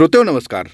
श्रोतेव नमस्कार.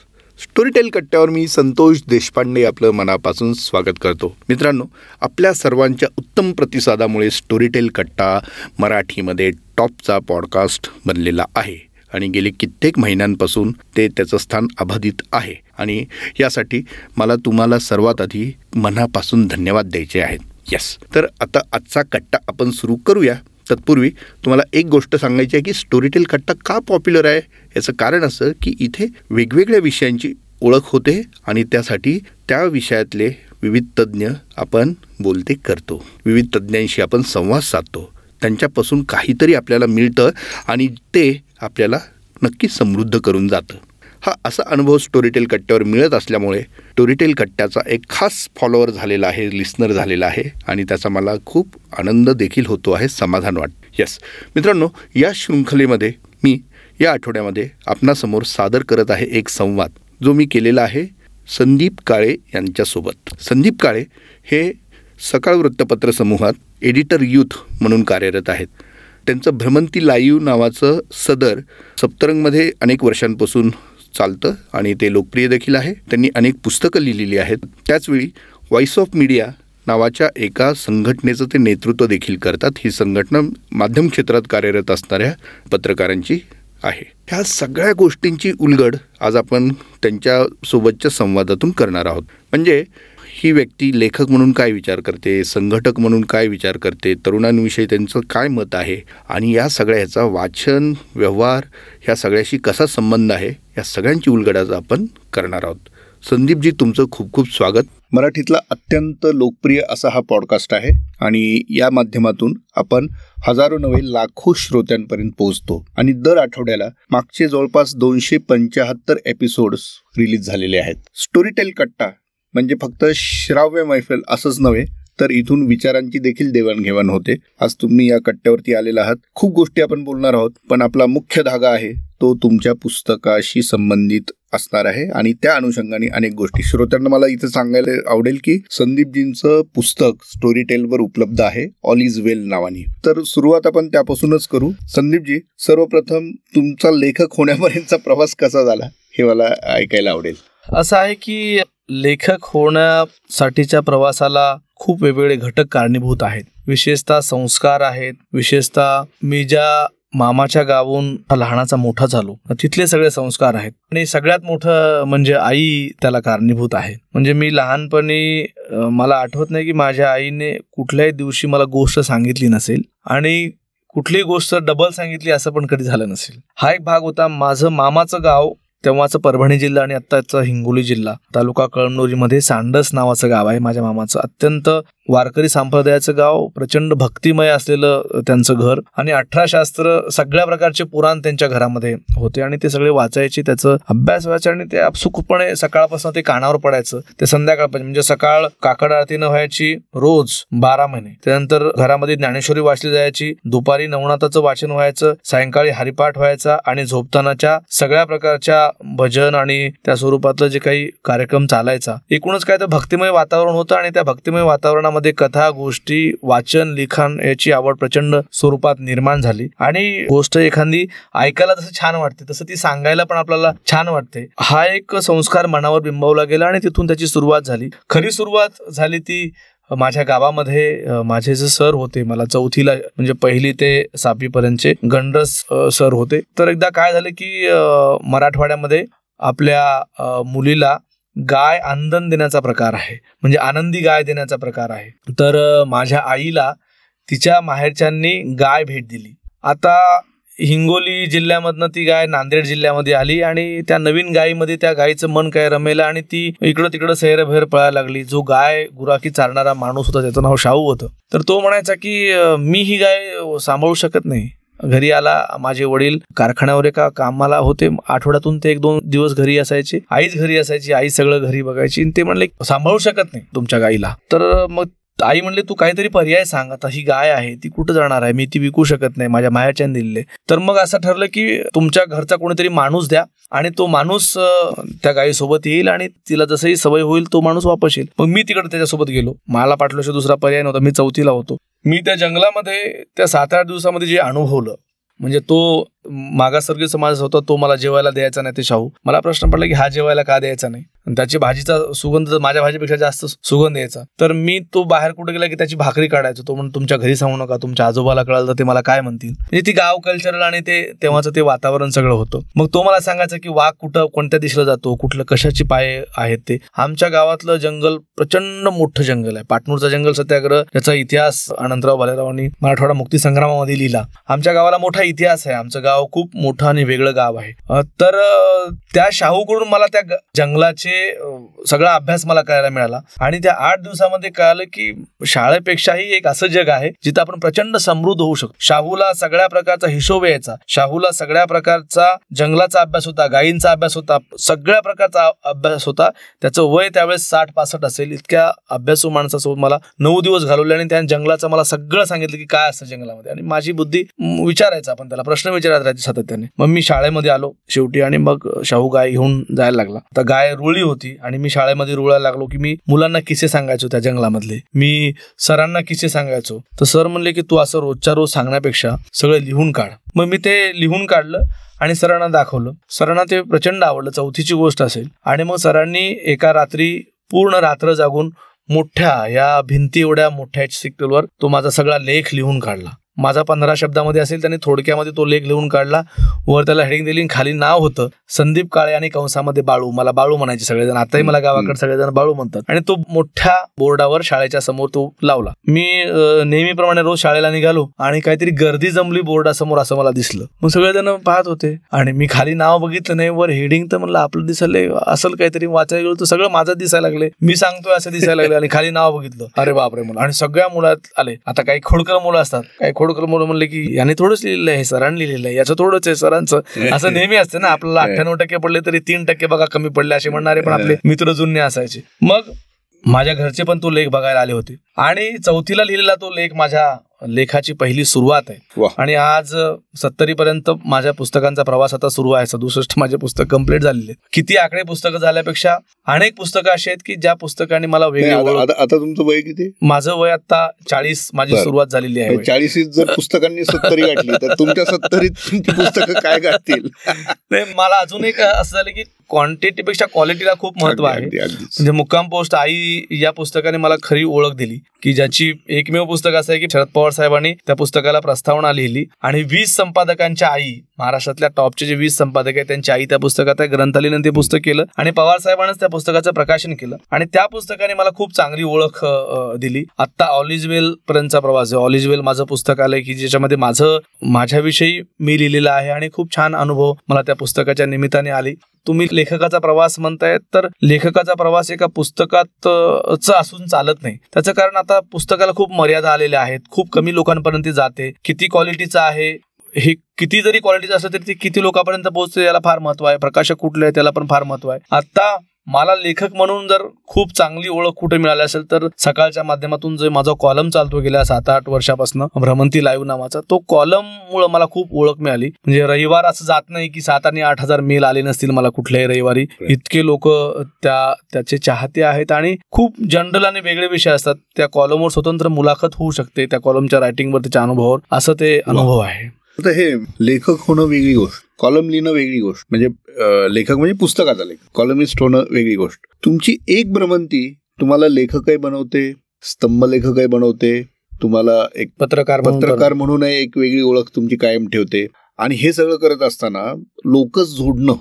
स्टोरीटेल कट्ट्यावर मी संतोष देशपांडे आपलं मनापासून स्वागत करतो. मित्रांनो आपल्या सर्वांच्या उत्तम प्रतिसादामुळे स्टोरीटेल कट्टा मराठीमध्ये टॉपचा पॉडकास्ट बनलेला आहे. आणि गेले कित्येक महिन्यांपासून ते त्याचं स्थान अबाधित आहे. आणि यासाठी मला तुम्हाला सर्वात आधी मनापासून धन्यवाद द्यायचे आहेत. यस तर आता आजचा कट्टा आपण सुरू करूया. तत्पूर्वी तुम्हाला एक गोष्ट सांगायची आहे की स्टोरीटेल कट्टा का पॉप्युलर आहे? याचं कारण असं की इथे वेगवेगळ्या विषयांची ओळख होते आणि त्यासाठी त्या विषयातले विविध तज्ज्ञ आपण बोलते करतो. विविध तज्ज्ञांशी आपण संवाद साधतो. त्यांच्यापासून काहीतरी आपल्याला मिळतं आणि ते आपल्याला नक्की समृद्ध करून जातं. हा असा अनुभव स्टोरीटेल कट्ट्यावर मिळत असल्यामुळे स्टोरीटेल कट्ट्याचा एक खास फॉलोअर झालेला आहे लिस्नर झालेला आहे आणि त्याचा मला खूप आनंद देखील होतो आहे समाधान वाट यस मित्रांनो या शृंखलेमध्ये मी या आठवड्यामध्ये आपणासमोर सादर करत आहे एक संवाद जो मी केलेला आहे संदीप काळे यांच्यासोबत. संदीप काळे हे सकाळ वृत्तपत्र समूहात एडिटर यूथ म्हणून कार्यरत आहेत. त्यांचं भ्रमंती लाईव्ह नावाचं सदर सप्तरंगमध्ये अनेक वर्षांपासून चालतं आणि ते लोकप्रिय देखील आहे. त्यांनी अनेक पुस्तकं लिहिलेली आहेत. त्याचवेळी व्हॉइस ऑफ मीडिया नावाच्या एका संघटनेचं ते नेतृत्व देखील करतात. ही संघटना माध्यम क्षेत्रात कार्यरत असणाऱ्या पत्रकारांची आहे. ह्या सगळ्या गोष्टींची उलगड आज आपण त्यांच्यासोबतच्या संवादातून करणार आहोत. म्हणजे ही व्यक्ती लेखक म्हणून काय विचार करते संघटक म्हणून काय विचार करते तरुणांविषयी त्यांचं काय मत आहे आणि या सगळ्या ह्याचा वाचन व्यवहार ह्या सगळ्याशी कसा संबंध आहे या सगळ्यांची उलगडाज आपण करणार आहोत. संदीपजी तुमचं खूप खूप स्वागत. मराठीतला अत्यंत लोकप्रिय असा हा पॉडकास्ट आहे आणि या माध्यमातून आपण हजारो नव्हे लाखो श्रोत्यांपर्यंत पोहोचतो आणि दर आठवड्याला मागचे जवळपास दोनशे पंच्याहत्तर एपिसोड्स रिलीज झालेले आहेत. स्टोरीटेल कट्टा म्हणजे फक्त श्राव्य मैफल असंच नव्हे तर इथून विचारांची देखील देवाणघेवाण होते. आज तुम्ही या कट्ट्यावरती आलेला आहात. खूप गोष्टी आपण बोलणार आहोत पण आपला मुख्य धागा आहे तो तुमच्या पुस्तकाशी संबंधित असणार आहे. आणि त्या अनुषंगाने अनेक गोष्टी. श्रोत्यांना मला इथं सांगायला आवडेल की संदीपजींचं पुस्तक स्टोरी टेलवर उपलब्ध आहे ऑल इज वेल नावाने. तर सुरुवात आपण त्यापासूनच करू. संदीपजी सर्वप्रथम तुमचा लेखक होण्यापर्यंतचा प्रवास कसा झाला हे मला ऐकायला आवडेल. असं आहे की लेखक होण्यासाठीच्या प्रवासाला खूप वेगवेगळे घटक कारणीभूत आहेत. विशेषतः संस्कार आहेत. विशेषतः मी ज्या मामाच्या गावून लहानाचा मोठा झालो तिथले सगळे संस्कार आहेत. आणि सगळ्यात मोठं म्हणजे आई त्याला कारणीभूत आहे. म्हणजे मी लहानपणी मला आठवत नाही की माझ्या आईने कुठल्याही दिवशी मला गोष्ट सांगितली नसेल आणि कुठलीही गोष्ट डबल सांगितली असं पण कधी झालं नसेल. हा एक भाग होता. माझं मामाचं गाव तेव्हाचं परभणी जिल्हा आणि आत्ताचा हिंगोली जिल्हा. तालुका कळमनुरीमध्ये सांडस नावाचं गाव आहे माझ्या मामाचं. अत्यंत वारकरी संप्रदायाचं गाव प्रचंड भक्तिमय असलेलं त्यांचं घर आणि अठरा शास्त्र सगळ्या प्रकारचे पुराण त्यांच्या घरामध्ये होते आणि ते सगळे वाचायचे त्याचं अभ्यास व्हायचं आणि ते अपसुखपणे सकाळपासून ते कानावर पडायचं. ते संध्याकाळपर्यंत म्हणजे सकाळ काकड आरतीनं व्हायची रोज बारा महिने. त्यानंतर घरामध्ये ज्ञानेश्वरी वाचली जायची दुपारी नवनाथाचं वाचन व्हायचं सायंकाळी हरिपाठ व्हायचा आणि झोपतानाच्या सगळ्या प्रकारच्या भजन आणि त्या स्वरूपातलं जे काही कार्यक्रम चालायचा. एकूणच काय तर भक्तिमय वातावरण होतं आणि त्या भक्तिमय वातावरणामध्ये मध्ये कथा गोष्टी वाचन लिखाण याची आवड प्रचंड स्वरूपात निर्माण झाली. आणि गोष्ट एखादी ऐकायला जसं छान वाटते तसं ती सांगायला पण आपल्याला छान वाटते. हा एक संस्कार मनावर बिंबवला गेला आणि तिथून त्याची सुरुवात झाली. खरी सुरुवात झाली ती माझ्या गावामध्ये. माझे जे सर होते मला चौथीला म्हणजे पहिली ते सातवीपर्यंतचे गंडस सर होते. तर एकदा काय झालं की मराठवाड्यामध्ये आपल्या मुलीला गाय आनंदन देण्याचा प्रकार आहे. म्हणजे आनंदी गाय देण्याचा प्रकार आहे. तर माझ्या आईला तिच्या माहेरच्यांनी गाय भेट दिली. आता हिंगोली जिल्ह्यामधनं ती गाय नांदेड जिल्ह्यामध्ये आली आणि त्या नवीन गायीमध्ये त्या गायीचं मन काय रमेलं आणि ती इकडं तिकडं सैरभैर पळायला लागली. जो गाय गुराखी चालणारा माणूस होता त्याचं नाव शाहू होतं. तर तो म्हणायचा की मी ही गाय सांभाळू शकत नाही. घरी आला माझे वडील कारखान्यावर एका कामाला होते. आठवड्यातून ते एक दोन दिवस घरी असायचे. आईच घरी असायची. आई सगळं घरी बघायची. ते म्हणले सांभाळू शकत नाही तुमच्या गाईला. तर मग आई म्हणले तू काहीतरी पर्याय सांग. आता ही गाय आहे ती कुठं जाणार आहे? मी ती विकू शकत नाही. माझ्या मायाच्या दिले तर मग असं ठरलं की तुमच्या घरचा कोणीतरी माणूस द्या आणि तो माणूस त्या गायीसोबत येईल आणि तिला जसंही सवय होईल तो माणूस वापस येईल. मग मी तिकडे त्याच्यासोबत गेलो. मला पाठवल्याशिवाय दुसरा पर्याय नव्हता. मी चौथीला होतो. मी त्या जंगलामध्ये त्या सात आठ दिवसामध्ये जे अनुभवलं म्हणजे तो मागासवर्गीय समाज होता तो मला जेवायला द्यायचा नाही ते शाहू. मला प्रश्न पडला की हा जेवायला का द्यायचा नाही? आणि त्याची भाजीचा सुगंध माझ्या भाजीपेक्षा जास्त सुगंध यायचा. तर मी तो बाहेर कुठे गेला की त्याची भाकरी काढायचो. तो म्हणून तुमच्या घरी सांगू नका तुमच्या आजोबाला कळालं तर ते मला काय म्हणतील? म्हणजे ती गाव कल्चरल आणि ते तेव्हाचं ते वातावरण सगळं होतं. मग तो मला सांगायचा की वाघ कुठं कोणत्या दिशेला जातो कुठलं कशाची पाय आहेत ते? आमच्या गावातलं जंगल प्रचंड मोठं जंगल आहे. पाटणूरचा जंगल सत्याग्रह याचा इतिहास अनंतराव भालेरावांनी मराठवाडा मुक्ती संग्रामामध्ये लिहिला. आमच्या गावाला मोठा इतिहास आहे. आमचं गाव खूप मोठं आणि वेगळं गाव आहे. तर त्या शाहूकडून मला त्या जंगलाचे सगळा अभ्यास मला करायला मिळाला. आणि त्या आठ दिवसामध्ये कळालं की शाळेपेक्षाही एक असं जग आहे जिथं आपण प्रचंड समृद्ध होऊ शकतो. शाहूला सगळ्या प्रकारचा हिशोब यायचा. शाहूला सगळ्या प्रकारचा जंगलाचा अभ्यास होता गायींचा अभ्यास होता सगळ्या प्रकारचा अभ्यास होता. त्याचं वय त्यावेळेस साठ पासष्ट असेल. इतक्या अभ्यासू माणसासोबत मला नऊ दिवस घालवले आणि त्या जंगलाचं मला सगळं सांगितलं की काय असतं जंगलामध्ये. आणि माझी बुद्धी विचारायचा आपण त्याला प्रश्न विचारायचा. राहायचे सातत्याने. मग मी शाळेमध्ये आलो शेवटी आणि मग शाहू गाय घेऊन जायला लागला. तर गाय रुळली होती आणि मी शाळेमध्ये रुळायला लागलो की मी मुलांना किस्से सांगायचो त्या जंगलामधले. मी सरांना किस्से सांगायचो. तर सर म्हणले की तू असं रोजच्या रोज सांगण्यापेक्षा सगळं लिहून काढ. मग मी ते लिहून काढलं आणि सरांना दाखवलं. सरांना ते प्रचंड आवडलं. चौथीची गोष्ट असेल. आणि मग सरांनी एका रात्री पूर्ण रात्र जागून मोठ्या या भिंती एवढ्या मोठ्या सिक्टलवर तो माझा सगळा लेख लिहून काढला. माझा पंधरा शब्दामध्ये असेल त्याने थोडक्यामध्ये तो लेख लिहून काढला. वर त्याला हेडिंग दिली खाली नाव होतं संदीप काळे आणि कंसामध्ये बाळू. मला बाळू म्हणायचे सगळेजण. आताही मला गावाकडे सगळेजण बाळू म्हणतात. आणि तो मोठ्या बोर्डावर शाळेच्या समोर तो लावला. मी नेहमीप्रमाणे रोज शाळेला निघालो आणि काहीतरी गर्दी जमली बोर्डासमोर असं मला दिसलं. मग सगळेजण पाहत होते आणि मी खाली नाव बघितलं नाही. वर हेडिंग तर म्हणलं आपलं दिसायला असेल काहीतरी. वाचायला गेलो तर सगळं माझं दिसायला लागले. मी सांगतोय असं दिसायला लागले आणि खाली नाव बघितलं. अरे बापरे म्हणून आणि सगळ्या मुलात आले. आता काही खोडकर मुलं असतात. काही खोडकर मुलं म्हणले की याने थोडंच लिहिलेलं आहे सरांनी लिहिलेलं आहे. याचं थोडंच आहे सरांचं. असं नेहमी असतं ना आपल्याला अठ्ठ्याण्णव टक्के पडले तरी तीन टक्के बघा कमी पडले असे म्हणणारे पण आपले मित्र जुने असायचे. मग माझ्या घरचे पण तो लेख बघायला आले होते. आणि चौथीला लिहिलेला तो लेख माझ्या लेखाची पहिली सुरुवात आहे. आणि आज सत्तरी पर्यंत माझ्या पुस्तकांचा प्रवास आता सुरू आहे सदुसष्ट माझे पुस्तक कंप्लीट झालेले. किती आकडे पुस्तकं झाल्यापेक्षा अनेक पुस्तकं अशी आहेत की ज्या पुस्तकांनी मला वेगळी आता तुमचं वय किती माझं वय आता चाळीस माझी. सुरुवात झालेली आहे चाळीसीत जर पुस्तकांनी सत्तरी गाठली तर तुमच्या सत्तरीत पुस्तकं काय गाठतील मला अजून एक असं झालं की क्वांटिटीपेक्षा क्वालिटीला खूप महत्त्व आहे. म्हणजे मुक्काम पोस्ट आई या पुस्तकाने मला खरी ओळख दिली की ज्याची एकमेव पुस्तक असं आहे की शरद पवार साहेबांनी त्या पुस्तकाला प्रस्तावना लिहिली आणि वीस संपादकांच्या आई महाराष्ट्रातल्या टॉपचे जे वीस संपादक आहेत त्यांची आई त्या पुस्तकात आहे. ग्रंथालीनं ते पुस्तक केलं आणि पवार साहेबांनीच त्या पुस्तकाचं प्रकाशन केलं. आणि त्या पुस्तकाने मला खूप चांगली ओळख दिली आता ऑल इज वेल पर्यंतचा प्रवास आहे. ऑल इज वेल माझं पुस्तक आलंय की ज्याच्यामध्ये माझं माझ्याविषयी मी लिहिलेलं आहे आणि खूप छान अनुभव मला त्या पुस्तकाच्या निमित्ताने आली. तुम्ही लेखकाचा प्रवास म्हणतायत तर लेखकाचा प्रवास एका पुस्तकात असून चालत नाही. त्याचं कारण आता पुस्तकाला खूप मर्यादा आलेल्या आहेत खूप कमी लोकांपर्यंत जाते. किती क्वालिटीचं आहे हे किती जरी क्वालिटीचं असलं तरी ते किती लोकांपर्यंत पोहोचते याला फार महत्त्व आहे. प्रकाशक कुठलं आहे त्याला पण फार महत्त्व आहे. आता मला लेखक म्हणून जर खूप चांगली ओळख कुठे मिळाली असेल तर सकाळच्या माध्यमातून जे माझा कॉलम चालतो गेल्या सात आठ वर्षापासून भ्रमंती लाईव्ह नावाचा तो कॉलम मुळे मला खूप ओळख मिळाली. म्हणजे रविवार असं जात नाही की सात आणि आठ हजार मेल आले नसतील मला कुठल्याही रविवारी. इतके लोक त्या त्याचे चाहते आहेत आणि खूप जनरल आणि वेगळे विषय असतात. त्या कॉलमवर स्वतंत्र मुलाखत होऊ शकते त्या कॉलमच्या रायटिंगवर त्याच्या अनुभवावर. असं ते अनुभव आहे. आता हे लेखक होणं वेगळी गोष्ट. कॉलम लिहिणं वेगळी गोष्ट. म्हणजे लेखक म्हणजे पुस्तकाचा लेखक कॉलमिस्ट होणं वेगळी गोष्ट. तुमची एक भ्रमंती तुम्हाला लेखकही बनवते स्तंभ लेखकही बनवते तुम्हाला एक पत्रकार तर- पत्रकार म्हणून एक वेगळी ओळख तुमची कायम ठेवते. आणि हे सगळं करत असताना लोकच जोडणं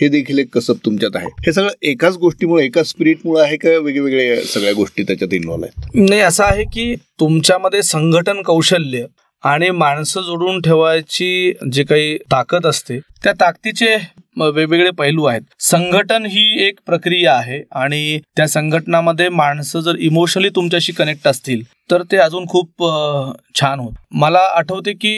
हे देखील एक कसब तुमच्यात आहे. हे सगळं एकाच गोष्टीमुळे एकाच स्पिरिटमुळे आहे का वेगवेगळे सगळ्या गोष्टी त्याच्यात इन्व्हॉल्व आहेत? नाही असं आहे की तुमच्यामध्ये संघटन कौशल्य आणि माणसं जोडून ठेवायची जे काही ताकद असते त्या ताकदीचे वेगवेगळे पैलू आहेत. संघटन ही एक प्रक्रिया आहे आणि त्या संघटनामध्ये माणसं जर इमोशनली तुमच्याशी कनेक्ट असतील तर ते अजून खूप छान होत. मला आठवते की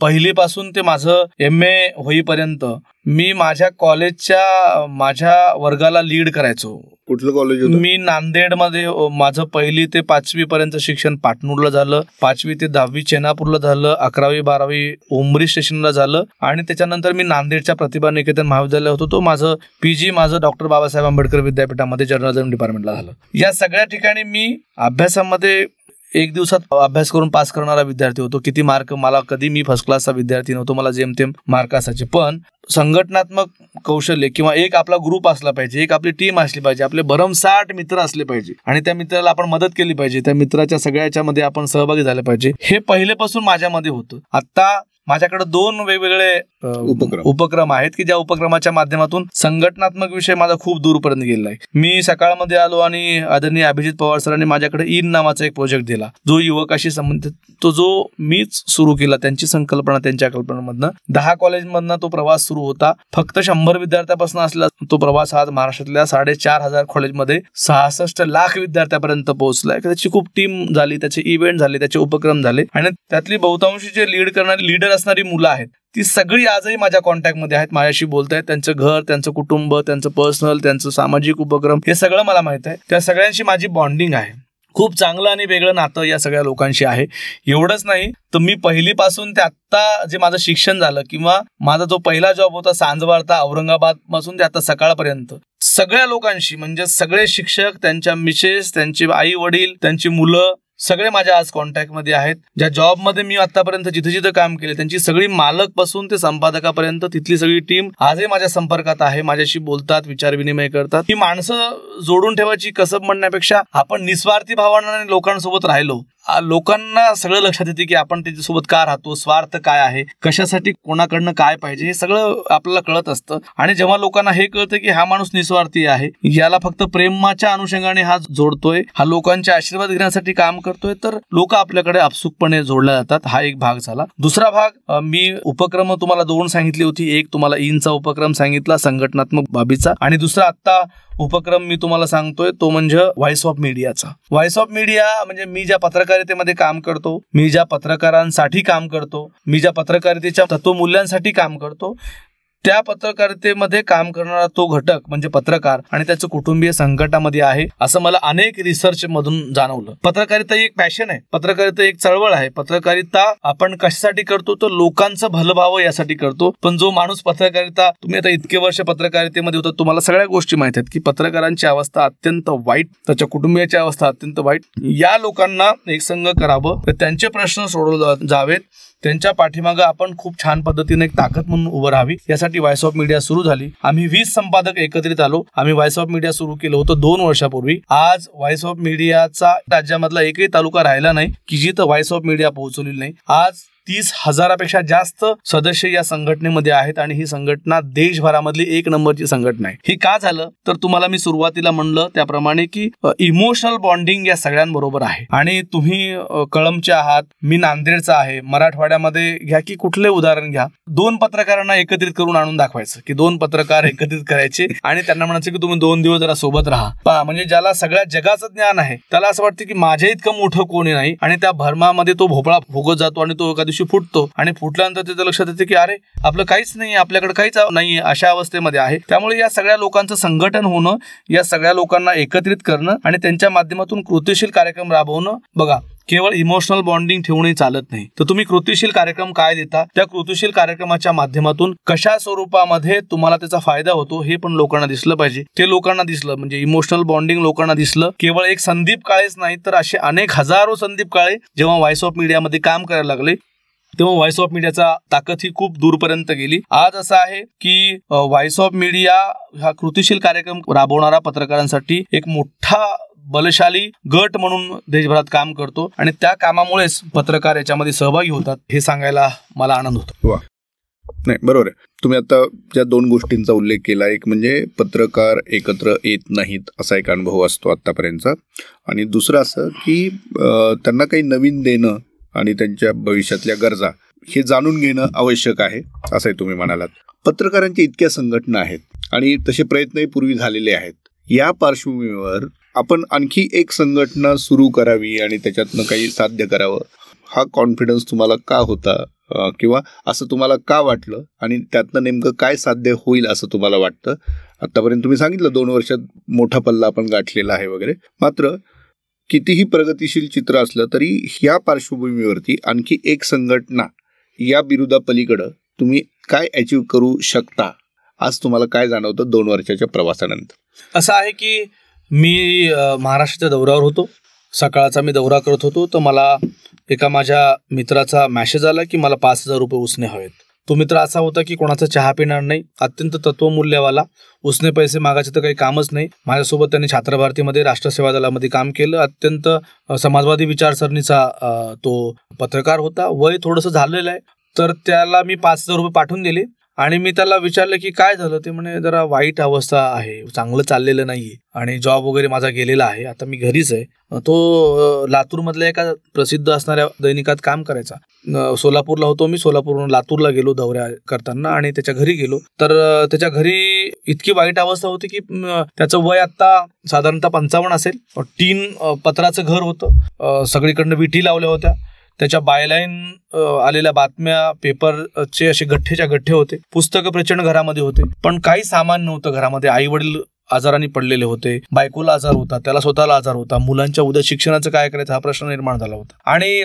पहिलीपासून ते माझं एम ए होईपर्यंत मी माझ्या कॉलेजच्या माझ्या वर्गाला लीड करायचो. कुठलं कॉलेज होतं? मी नांदेडमध्ये माझं पहिली ते पाचवी पर्यंत शिक्षण पाटणूरला झालं. पाचवी ते दहावी चेनापूरला झालं. अकरावी बारावी उमरी स्टेशनला झालं. आणि त्याच्यानंतर मी नांदेडच्या प्रतिभा निकेतन महाविद्यालय होतो. तो माझं पीजी माझं डॉक्टर बाबासाहेब आंबेडकर विद्यापीठामध्ये जर्नलिझम डिपार्टमेंटला झालं. या सगळ्या ठिकाणी मी अभ्यासामध्ये एक दिवसात अभ्यास करून पास करणारा विद्यार्थी होतो. किती मार्क मला कधी मी फर्स्ट क्लासचा विद्यार्थी नव्हतो मला जेमतेम मार्क असायचे. पण संघटनात्मक कौशल्य किंवा एक आपला ग्रुप असला पाहिजे एक आपली टीम असली पाहिजे आपले भरमसाठ मित्र असले पाहिजे आणि त्या मित्राला आपण मदत केली पाहिजे त्या मित्राच्या सगळ्याच्या मध्ये आपण सहभागी झाले पाहिजे. हे पहिलेपासून माझ्यामध्ये होतं. आता माझ्याकडे दोन वेगवेगळे उपक्रम. उपक्रम आहेत की ज्या उपक्रमाच्या माध्यमातून संघटनात्मक विषय माझा खूप दूरपर्यंत गेलेला आहे. मी सकाळमध्ये आलो आणि आदरणीय अभिजित पवार सरांनी माझ्याकडे इन नावाचा एक प्रोजेक्ट दिला. जो युवकाशी संबंधित तो जो मीच सुरू केला त्यांची संकल्पना त्यांच्या कल्पनामधनं. दहा कॉलेजमधनं तो प्रवास सुरू होता. फक्त शंभर विद्यार्थ्यापासून असला तो प्रवास आज महाराष्ट्रातल्या साडेचार हजार कॉलेजमध्ये सहासष्ट लाख विद्यार्थ्यापर्यंत पोहोचलाय. त्याची खूप टीम झाली त्याचे इव्हेंट झाले त्याचे उपक्रम झाले. आणि त्यातली बहुतांशी जे लीड करणारी लीडर असणारी मुलं आहेत. ती सगळी आजही माझ्या कॉन्टॅक्टमध्ये आहेत. माझ्याशी बोलतायत. त्यांचं घर त्यांचं कुटुंब त्यांचं पर्सनल त्यांचं सामाजिक उपक्रम हे सगळं मला माहीत आहे. त्या सगळ्यांशी माझी बॉन्डिंग आहे. खूप चांगलं आणि वेगळं नातं या सगळ्या लोकांशी आहे. एवढंच नाही तर मी पहिलीपासून ते आत्ता जे माझं शिक्षण झालं किंवा माझा जो पहिला जॉब होता सांजवार्ता औरंगाबादपासून ते आता सकाळपर्यंत सगळ्या लोकांशी म्हणजे सगळे शिक्षक त्यांच्या मिसेस त्यांचे आई वडील त्यांची मुलं सगळे माझ्या आज कॉन्टॅक्टमध्ये आहेत. ज्या जॉबमध्ये मी आतापर्यंत जिथे जिथे काम केले त्यांची सगळी मालकपासून ते संपादकापर्यंत तिथली सगळी टीम आजही माझ्या संपर्कात आहे माझ्याशी बोलतात विचार विनिमय करतात. ही माणसं जोडून ठेवायची कसब म्हणण्यापेक्षा आपण निस्वार्थी भावाने लोकांसोबत राहिलो. लोकांना सगळं लक्षात येते की आपण त्याच्यासोबत का राहतो स्वार्थ काय आहे कशासाठी कोणाकडनं काय पाहिजे हे सगळं आपल्याला कळत असतं. आणि जेव्हा लोकांना हे कळतं की हा माणूस निस्वार्थी आहे याला फक्त प्रेमाच्या अनुषंगाने हा जोडतोय हा लोकांचे आशीर्वाद घेण्यासाठी काम करतोय तर लोक आपल्याकडे आपसुकपणे जोडल्या जातात. हा एक भाग झाला. दुसरा भाग मी उपक्रम तुम्हाला दोन सांगितली होती. एक तुम्हाला इनचा उपक्रम सांगितला संघटनात्मक बाबीचा. आणि दुसरा आत्ता उपक्रम मी तुम्हाला सांगतोय तो म्हणजे व्हॉइस ऑफ मीडियाचा व्हॉइस ऑफ मीडिया म्हणजे मी ज्या पत्रकारितेमध्ये काम करतो मी ज्या पत्रकारांसाठी काम करतो मी ज्या पत्रकारितेच्या तत्वमूल्यांसाठी काम करतो त्या पत्रकारितेमध्ये काम करणारा तो घटक म्हणजे पत्रकार आणि त्याचं कुटुंबीय संकटामध्ये आहे असं मला अनेक रिसर्च मधून जाणवलं. पत्रकारिता ही एक पॅशन आहे. पत्रकारिता एक चळवळ आहे. पत्रकारिता आपण कशासाठी करतो? तर लोकांचं भलं व्हावं यासाठी करतो. पण जो माणूस पत्रकारिता तुम्ही आता इतके वर्ष पत्रकारितेमध्ये होतात तुम्हाला सगळ्या गोष्टी माहीत आहेत की पत्रकारांची अवस्था अत्यंत वाईट त्याच्या कुटुंबियाची अवस्था अत्यंत वाईट. या लोकांना एकसंग करावं तर त्यांचे प्रश्न सोडवले जावेत. त्यांच्या पाठीमागं आपण खूप छान पद्धतीने एक ताकद म्हणून उभं राहावी. यासाठी व्हॉइस ऑफ मीडिया सुरू झाली. आम्ही वीस संपादक एकत्रित आलो. आम्ही व्हॉइस ऑफ मीडिया सुरू केलं होतं दोन वर्षापूर्वी. आज व्हॉइस ऑफ मीडियाचा राज्यामधला एकही तालुका राहिला नाही की जिथं व्हॉइस ऑफ मीडिया पोहोचवलेली नाही. आज तीस हजारापेक्षा जास्त सदस्य या संघटनेमध्ये आहेत आणि ही संघटना देशभरामधली एक नंबरची संघटना आहे. हे का झालं? तर तुम्हाला मी सुरुवातीला म्हणलं त्याप्रमाणे की इमोशनल बॉन्डिंग या सगळ्यांबरोबर आहे. आणि तुम्ही कळमचे आहात मी नांदेडचा आहे मराठवाड्यामध्ये घ्या की कुठले उदाहरण घ्या. दोन पत्रकारांना एकत्रित करून आणून दाखवायचं की दोन पत्रकार एकत्रित करायचे आणि त्यांना म्हणायचं की तुम्ही दोन दिवस जरा सोबत राहा. पहा म्हणजे ज्याला सगळ्या जगाचं ज्ञान आहे त्याला असं वाटतं की माझ्या इतकं मोठं कोणी नाही आणि त्या भरमामध्ये तो भोपळा फुगत जातो आणि तो एखादी दिवशी फुटतो आणि फुटल्यानंतर त्याच्या लक्षात येते की अरे आपलं काहीच नाही आपल्याकडे काहीच नाही अशा अवस्थेमध्ये आहे. त्यामुळे या सगळ्या लोकांचं संघटन होणं या सगळ्या लोकांना एकत्रित करणं आणि त्यांच्या माध्यमातून कृतीशील कार्यक्रम राबवणं बघा केवळ इमोशनल बॉन्डिंग ठेवणे चालत नाही. तर तुम्ही कृतीशील कार्यक्रम काय देता? त्या कृतीशील कार्यक्रमाच्या माध्यमातून कशा स्वरूपामध्ये तुम्हाला त्याचा फायदा होतो हे पण लोकांना दिसलं पाहिजे. ते लोकांना दिसलं म्हणजे इमोशनल बॉन्डिंग लोकांना दिसलं. केवळ एक संदीप काळेच नाही तर असे अनेक हजारो संदीप काळे जेव्हा व्हॉइस ऑफ मीडियामध्ये काम करायला लागले तेव्हा व्हॉइस ऑफ मीडियाचा ताकद ही खूप दूरपर्यंत गेली. आज असं आहे की व्हॉइस ऑफ मीडिया हा कृतीशील कार्यक्रम राबवणारा पत्रकारांसाठी एक मोठा बलशाली गट म्हणून देशभरात काम करतो आणि त्या कामामुळेच पत्रकार याच्यामध्ये सहभागी होतात हे सांगायला मला आनंद होतो. नाही बरोबर आहे. तुम्ही आता ज्या दोन गोष्टींचा उल्लेख केला एक म्हणजे पत्रकार एकत्र येत नाहीत असा एक अनुभव असतो आत्तापर्यंतचा. आणि दुसरं असं की त्यांना काही नवीन देणं आणि त्यांच्या भविष्यातल्या गरजा हे जाणून घेणं आवश्यक आहे असंही तुम्ही म्हणालात. पत्रकारांच्या इतक्या संघटना आहेत आणि तसे प्रयत्नही पूर्वी झालेले आहेत. या पार्श्वभूमीवर आपण आणखी एक संघटना सुरू करावी आणि त्याच्यातनं काही साध्य करावं. हा कॉन्फिडन्स तुम्हाला का होता किंवा असं तुम्हाला का वाटलं आणि त्यातनं नेमकं काय साध्य होईल असं तुम्हाला वाटतं? आत्तापर्यंत तुम्ही सांगितलं दोन वर्षात मोठा पल्ला आपण गाठलेला आहे वगैरे. मात्र कितीही प्रगतिशील चित्र असलं तरी ह्या पार्श्वभूमीवरती आणखी एक संघटना या बिरुदापलीकडं तुम्ही काय अचीव करू शकता? आज तुम्हाला काय जाणवतं दोन वर्षाच्या प्रवासानंतर? असं आहे की मी महाराष्ट्राच्या दौऱ्यावर होतो. सकाळचा मी दौरा करत होतो. तर मला एका माझ्या मित्राचा मॅसेज आला की मला पाच हजार रुपये उसने हवेत. तो मित्र असा होता की कोणाचा चहा पिणार नाही अत्यंत तत्वमूल्यवाला. उसने पैसे मागायचे तर काही कामच नाही. माझ्यासोबत त्यांनी छात्र भारतीमध्ये राष्ट्रसेवा दलामध्ये काम केलं. अत्यंत समाजवादी विचारसरणीचा तो पत्रकार होता. वय थोडंसं झालेलं आहे. तर त्याला मी पाच हजार रुपये पाठवून दिले. आणि मी त्याला विचारलं की काय झालं? ते म्हणे जरा वाईट अवस्था आहे. चांगलं चाललेलं नाहीये. आणि जॉब वगैरे माझा गेलेला आहे. आता मी घरीच आहे. तो लातूरमधल्या एका प्रसिद्ध असणाऱ्या दैनिकात काम करायचा. सोलापूरला होतो मी. सोलापूरहून लातूरला गेलो दौऱ्या करताना आणि त्याच्या घरी गेलो. तर त्याच्या घरी इतकी वाईट अवस्था होती की त्याचं वय आता साधारणतः पंचावन्न असेल. तीन पत्राचं घर होतं. सगळीकडनं विठी लावल्या होत्या. त्याच्या बायलाईन आलेल्या बातम्या पेपरचे असे गठ्ठेच्या गठ्ठे होते. पुस्तकं प्रचंड घरामध्ये होते. पण काही सामान नव्हतं घरामध्ये. आई वडील आजाराने पडलेले होते. बायकोला आजार होता. त्याला स्वतःला आजार होता. मुलांच्या उद्या शिक्षणाचं काय करायचं हा प्रश्न निर्माण झाला होता. आणि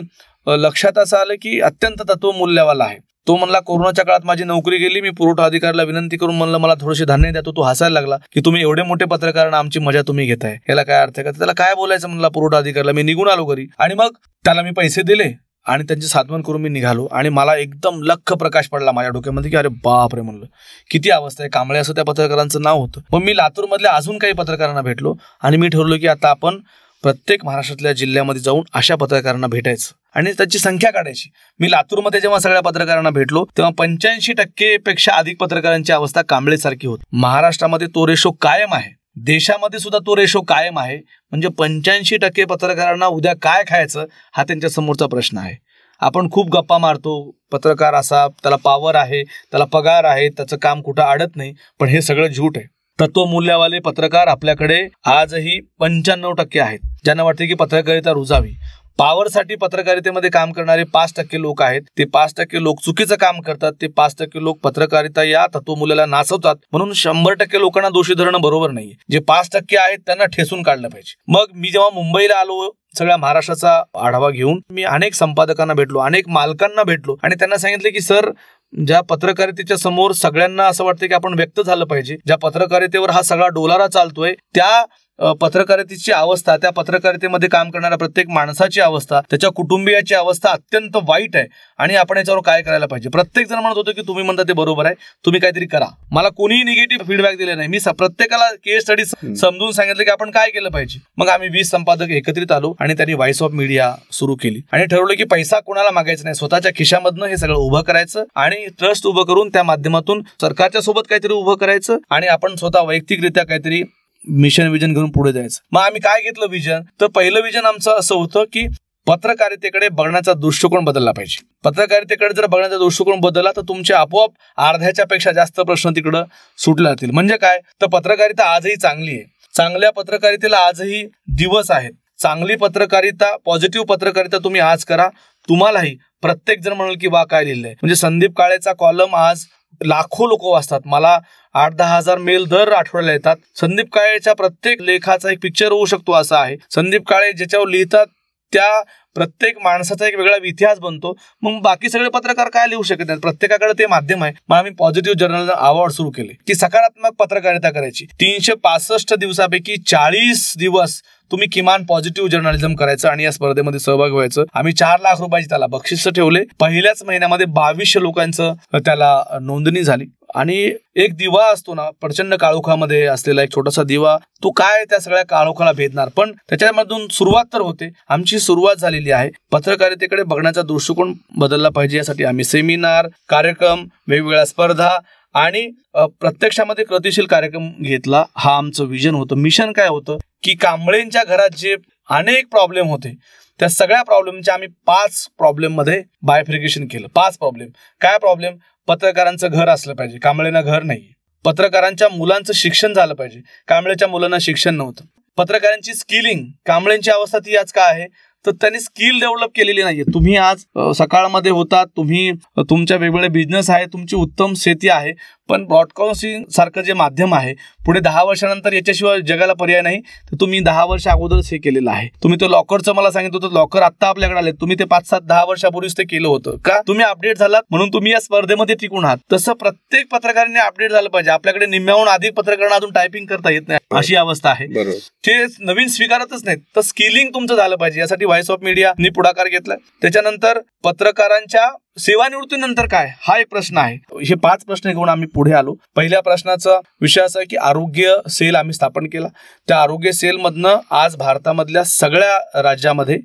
लक्षात असं आलं की अत्यंत तत्वमूल्यवाला आहे. तो म्हणला कोरोनाच्या काळात माझी नोकरी गेली. मी पुरवठा अधिकाऱ्याला विनंती करून म्हणलं मला थोडेसे धान्य द्या. तो तो हसायला लागला की तुम्ही एवढे मोठे पत्रकार आमची मजा तुम्ही घेताय. याला काय अर्थ आहे का? त्याला काय बोलायचं म्हणला पुरवठा अधिकाऱ्याला. मी निघून आलो घरी. आणि मग त्याला मी पैसे दिले. आणि त्यांचे साधवण करून मी निघालो आणि मला एकदम लख प्रकाश पडला माझ्या डोक्यामध्ये की अरे बाप रे म्हणलं. किती अवस्था आहे. कांबळे असं त्या पत्रकारांचं नाव होतं. मग मी लातूरमधल्या अजून काही पत्रकारांना भेटलो आणि मी ठरवलो की आता आपण प्रत्येक महाराष्ट्रातल्या जिल्ह्यामध्ये जाऊन अशा पत्रकारांना भेटायचं. आणि त्याची संख्या काढायची. मी लातूरमध्ये जेव्हा सगळ्या पत्रकारांना भेटलो तेव्हा पंच्याऐंशी टक्के पेक्षा अधिक पत्रकारांची अवस्था कांबळेसारखी होती. महाराष्ट्रामध्ये तो रेशो कायम आहे. देशामध्ये सुद्धा तो रेशो कायम आहे. म्हणजे पंच्याऐंशी टक्के पत्रकारांना उद्या काय खायचं हा त्यांच्या समोरचा प्रश्न आहे. आपण खूप गप्पा मारतो पत्रकार असा त्याला पावर आहे त्याला पगार आहे त्याचं काम कुठं अडत नाही पण हे सगळं झूट आहे. तत्वमूल्यवाले पत्रकार आपल्याकडे आजही पंच्याण्णव टक्के आहेत. ज्यांना वाटते की पत्रकारिता रुजावी. पॉवरसाठी पत्रकारितेमध्ये काम करणारे पाच टक्के लोक आहेत. ते पाच टक्के लोक चुकीचं काम करतात. ते पाच टक्के लोक पत्रकारिता या तत्वमूल्याला नाचवतात म्हणून शंभर टक्के लोकांना दोषी धरणं बरोबर नाही जे पाच टक्के आहेत त्यांना ठेसून काढलं पाहिजे. मग मी जेव्हा मुंबईला आलो सगळ्या महाराष्ट्राचा आढावा घेऊन मी अनेक संपादकांना भेटलो अनेक मालकांना भेटलो आणि त्यांना सांगितलं की सर ज्या पत्रकारितेच्या समोर सगळ्यांना असं वाटतं की आपण व्यक्त झालं पाहिजे. ज्या पत्रकारितेवर हा सगळा डोलारा चालतोय त्या पत्रकारितेची अवस्था त्या पत्रकारितेमध्ये काम करणाऱ्या प्रत्येक माणसाची अवस्था त्याच्या कुटुंबियाची अवस्था अत्यंत वाईट आहे. आणि आपण याच्यावर काय करायला पाहिजे? प्रत्येक जण म्हणत होतो की तुम्ही म्हणता ते बरोबर आहे तुम्ही काहीतरी करा. मला कोणीही निगेटिव्ह फीडबॅक दिले नाही. मी प्रत्येकाला केस स्टडी समजून सांगितलं की आपण काय केलं पाहिजे. मग आम्ही वीस संपादक एकत्रित आलो आणि त्यांनी व्हॉइस ऑफ मीडिया सुरू केली. आणि ठरवलं की पैसा कोणाला मागायचा नाही स्वतःच्या खिशामधनं हे सगळं उभं करायचं आणि ट्रस्ट उभं करून त्या माध्यमातून सरकारच्या सोबत काहीतरी उभं करायचं आणि आपण स्वतः वैयक्तिकरित्या काहीतरी मिशन विजन घेऊन पुढे जायचं. मग आम्ही काय घेतलं विजन तर पहिलं विजन आमचं असं होतं की पत्रकारितेकडे बघण्याचा दृष्टिकोन बदलला पाहिजे. पत्रकारितेकडे जर बघण्याचा दृष्टिकोन बदलला तर तुमचे आपोआप अर्ध्याच्या पेक्षा जास्त प्रश्न तिकडं सुटले जातील. म्हणजे काय? तर पत्रकारिता आजही चांगली आहे. चांगल्या पत्रकारितेला आजही दिवस आहेत. चांगली पत्रकारिता पॉझिटिव्ह पत्रकारिता तुम्ही आज करा. तुम्हालाही प्रत्येक जण म्हणाल की वा काय लिहिलंय. म्हणजे संदीप काळेचा कॉलम आज लाखो लोक वाचतात. मला आठ दहा हजार मेल दर आठवड्याला येतात. संदीप काळेच्या प्रत्येक लेखाचा एक पिक्चर होऊ शकतो असा आहे. संदीप काळे ज्याच्यावर लिहितात त्या प्रत्येक माणसाचा एक वेगळा इतिहास बनतो. मग बाकी सगळे पत्रकार काय लिहू शकत नाहीत? प्रत्येकाकडे ते माध्यम आहे. मग आम्ही पॉझिटिव्ह जर्नल अवॉर्ड सुरू केले. की सकारात्मक पत्रकारिता करायची. तीनशे पासष्ट दिवसापैकी चाळीस दिवस तुम्ही किमान पॉझिटिव्ह जर्नलिझम करायचं आणि या स्पर्धेमध्ये सहभाग व्हायचं. आम्ही चार लाख रुपयाची त्याला बक्षिस ठेवले. पहिल्याच महिन्यामध्ये बावीसशे लोकांचं त्याला नोंदणी झाली. आणि एक दिवा असतो ना प्रचंड काळोखामध्ये असलेला एक छोटासा दिवा तो काय त्या सगळ्या काळोखाला भेदणार? पण त्याच्यामधून सुरुवात तर होते. आमची सुरुवात झालेली आहे. पत्रकारितेकडे बघण्याचा दृष्टिकोन बदलला पाहिजे यासाठी आम्ही सेमिनार कार्यक्रम वेगवेगळ्या स्पर्धा आणि प्रत्यक्षामध्ये गतिशील कार्यक्रम घेतला. हा आमचं विजन होतं. मिशन काय होतं? की कांबळेंच्या घरात जे अनेक प्रॉब्लेम होते त्या सगळ्या प्रॉब्लेमच्या आम्ही पाच प्रॉब्लेममध्ये बायफ्रिकेशन केलं. पाच प्रॉब्लेम काय प्रॉब्लेम पत्रकारांचं घर असलं पाहिजे. कांबळेंना घर नाही पत्रकारांच्या मुलांचं शिक्षण झालं पाहिजे. कांबळेच्या मुलांना शिक्षण नव्हतं. पत्रकारांची स्किलिंग कांबळेंची अवस्था ती आज काय आहे? तर त्यांनी स्किल डेव्हलप केलेली नाहीये. तुम्ही आज सकाळमध्ये होता तुम्ही तुमच्या वेगवेगळे बिझनेस आहे तुमची उत्तम शेती आहे पण ब्रॉडकास्टिंग सारखं जे माध्यम आहे पुढे दहा वर्षानंतर याच्याशिवाय जगाला पर्याय नाही तर तुम्ही दहा वर्ष अगोदरच हे केलेलं आहे. तुम्ही तो लॉकरचं मला सांगितलं होतं लॉकर आता आपल्याकडे आले तुम्ही ते पाच सात दहा वर्षापूर्वीच ते केलं होतं. का? तुम्ही अपडेट झालात म्हणून तुम्ही या स्पर्धेमध्ये टिकून आहात. तसं प्रत्येक पत्रकाराने अपडेट झालं पाहिजे. आपल्याकडे निम्म्याहून अधिक पत्रकारांना अजून टायपिंग करता येत नाही अशी अवस्था आहे. बरोबर. ते नवीन स्वीकारतच नाहीत. तर स्किलिंग तुमचं झालं पाहिजे. यासाठी व्हॉइस ऑफ मीडियानी पुढाकार घेतलाय. त्याच्यानंतर पत्रकारांच्या सेवानिवृत्तीनंतर काय? हा एक प्रश्न आहे. हे पाच प्रश्न घेऊन आम्ही पुढे आलो. पहिल्या प्रश्नाचा विषय असा आहे की आरोग्य सेल आम्ही स्थापन केला. त्या आरोग्य सेलमधनं आज भारतामधल्या सगळ्या राज्यामध्ये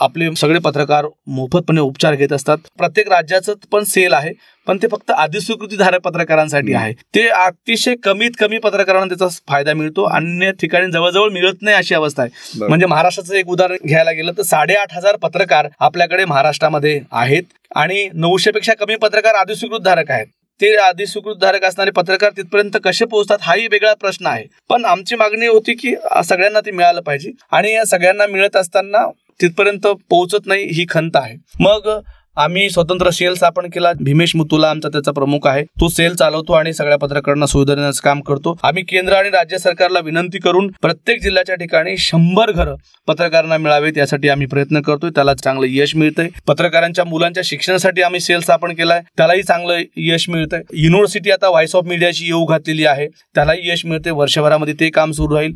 आपले सगळे पत्रकार मोफतपणे उपचार घेत असतात. प्रत्येक राज्याचं पण सेल आहे. पण ते फक्त अधिस्वीकृतीधारक पत्रकारांसाठी आहे. ते अतिशय कमीत कमी पत्रकारांना त्याचा फायदा मिळतो अन्य ठिकाणी जवळजवळ मिळत नाही अशी अवस्था आहे. म्हणजे महाराष्ट्राचं एक उदाहरण घ्यायला गेलं तर साडेआठ हजार पत्रकार आपल्याकडे महाराष्ट्रामध्ये आहेत आणि नऊशे पेक्षा कमी पत्रकार अधिस्वीकृत धारक आहेत. ते अधिस्वीकृत धारक असणारे पत्रकार तिथपर्यंत कसे पोहोचतात हाही वेगळा प्रश्न आहे. पण आमची मागणी होती की सगळ्यांना ते मिळालं पाहिजे आणि या सगळ्यांना मिळत असताना तिथपर्यंत पोहोचत नाही ही खंत आहे. मग आम्ही स्वतंत्र सेल स्थापन केला. भीमेश मुतुला आमचा त्याचा प्रमुख आहे. तो सेल चालवतो आणि सगळ्या पत्रकारांना सुविधा काम करतो. आम्ही केंद्र आणि राज्य सरकारला विनंती करून प्रत्येक जिल्ह्याच्या ठिकाणी शंभर घरं पत्रकारांना मिळावेत यासाठी आम्ही प्रयत्न करतोय. त्याला चांगलं यश मिळतंय. पत्रकारांच्या मुलांच्या शिक्षणासाठी आम्ही सेल स्थापन केलाय. त्यालाही चांगलं यश मिळतंय. युनिव्हर्सिटी आता व्हॉइस ऑफ मीडियाची येऊ घातलेली आहे. त्यालाही यश मिळते वर्षभरामध्ये ते काम सुरू राहील.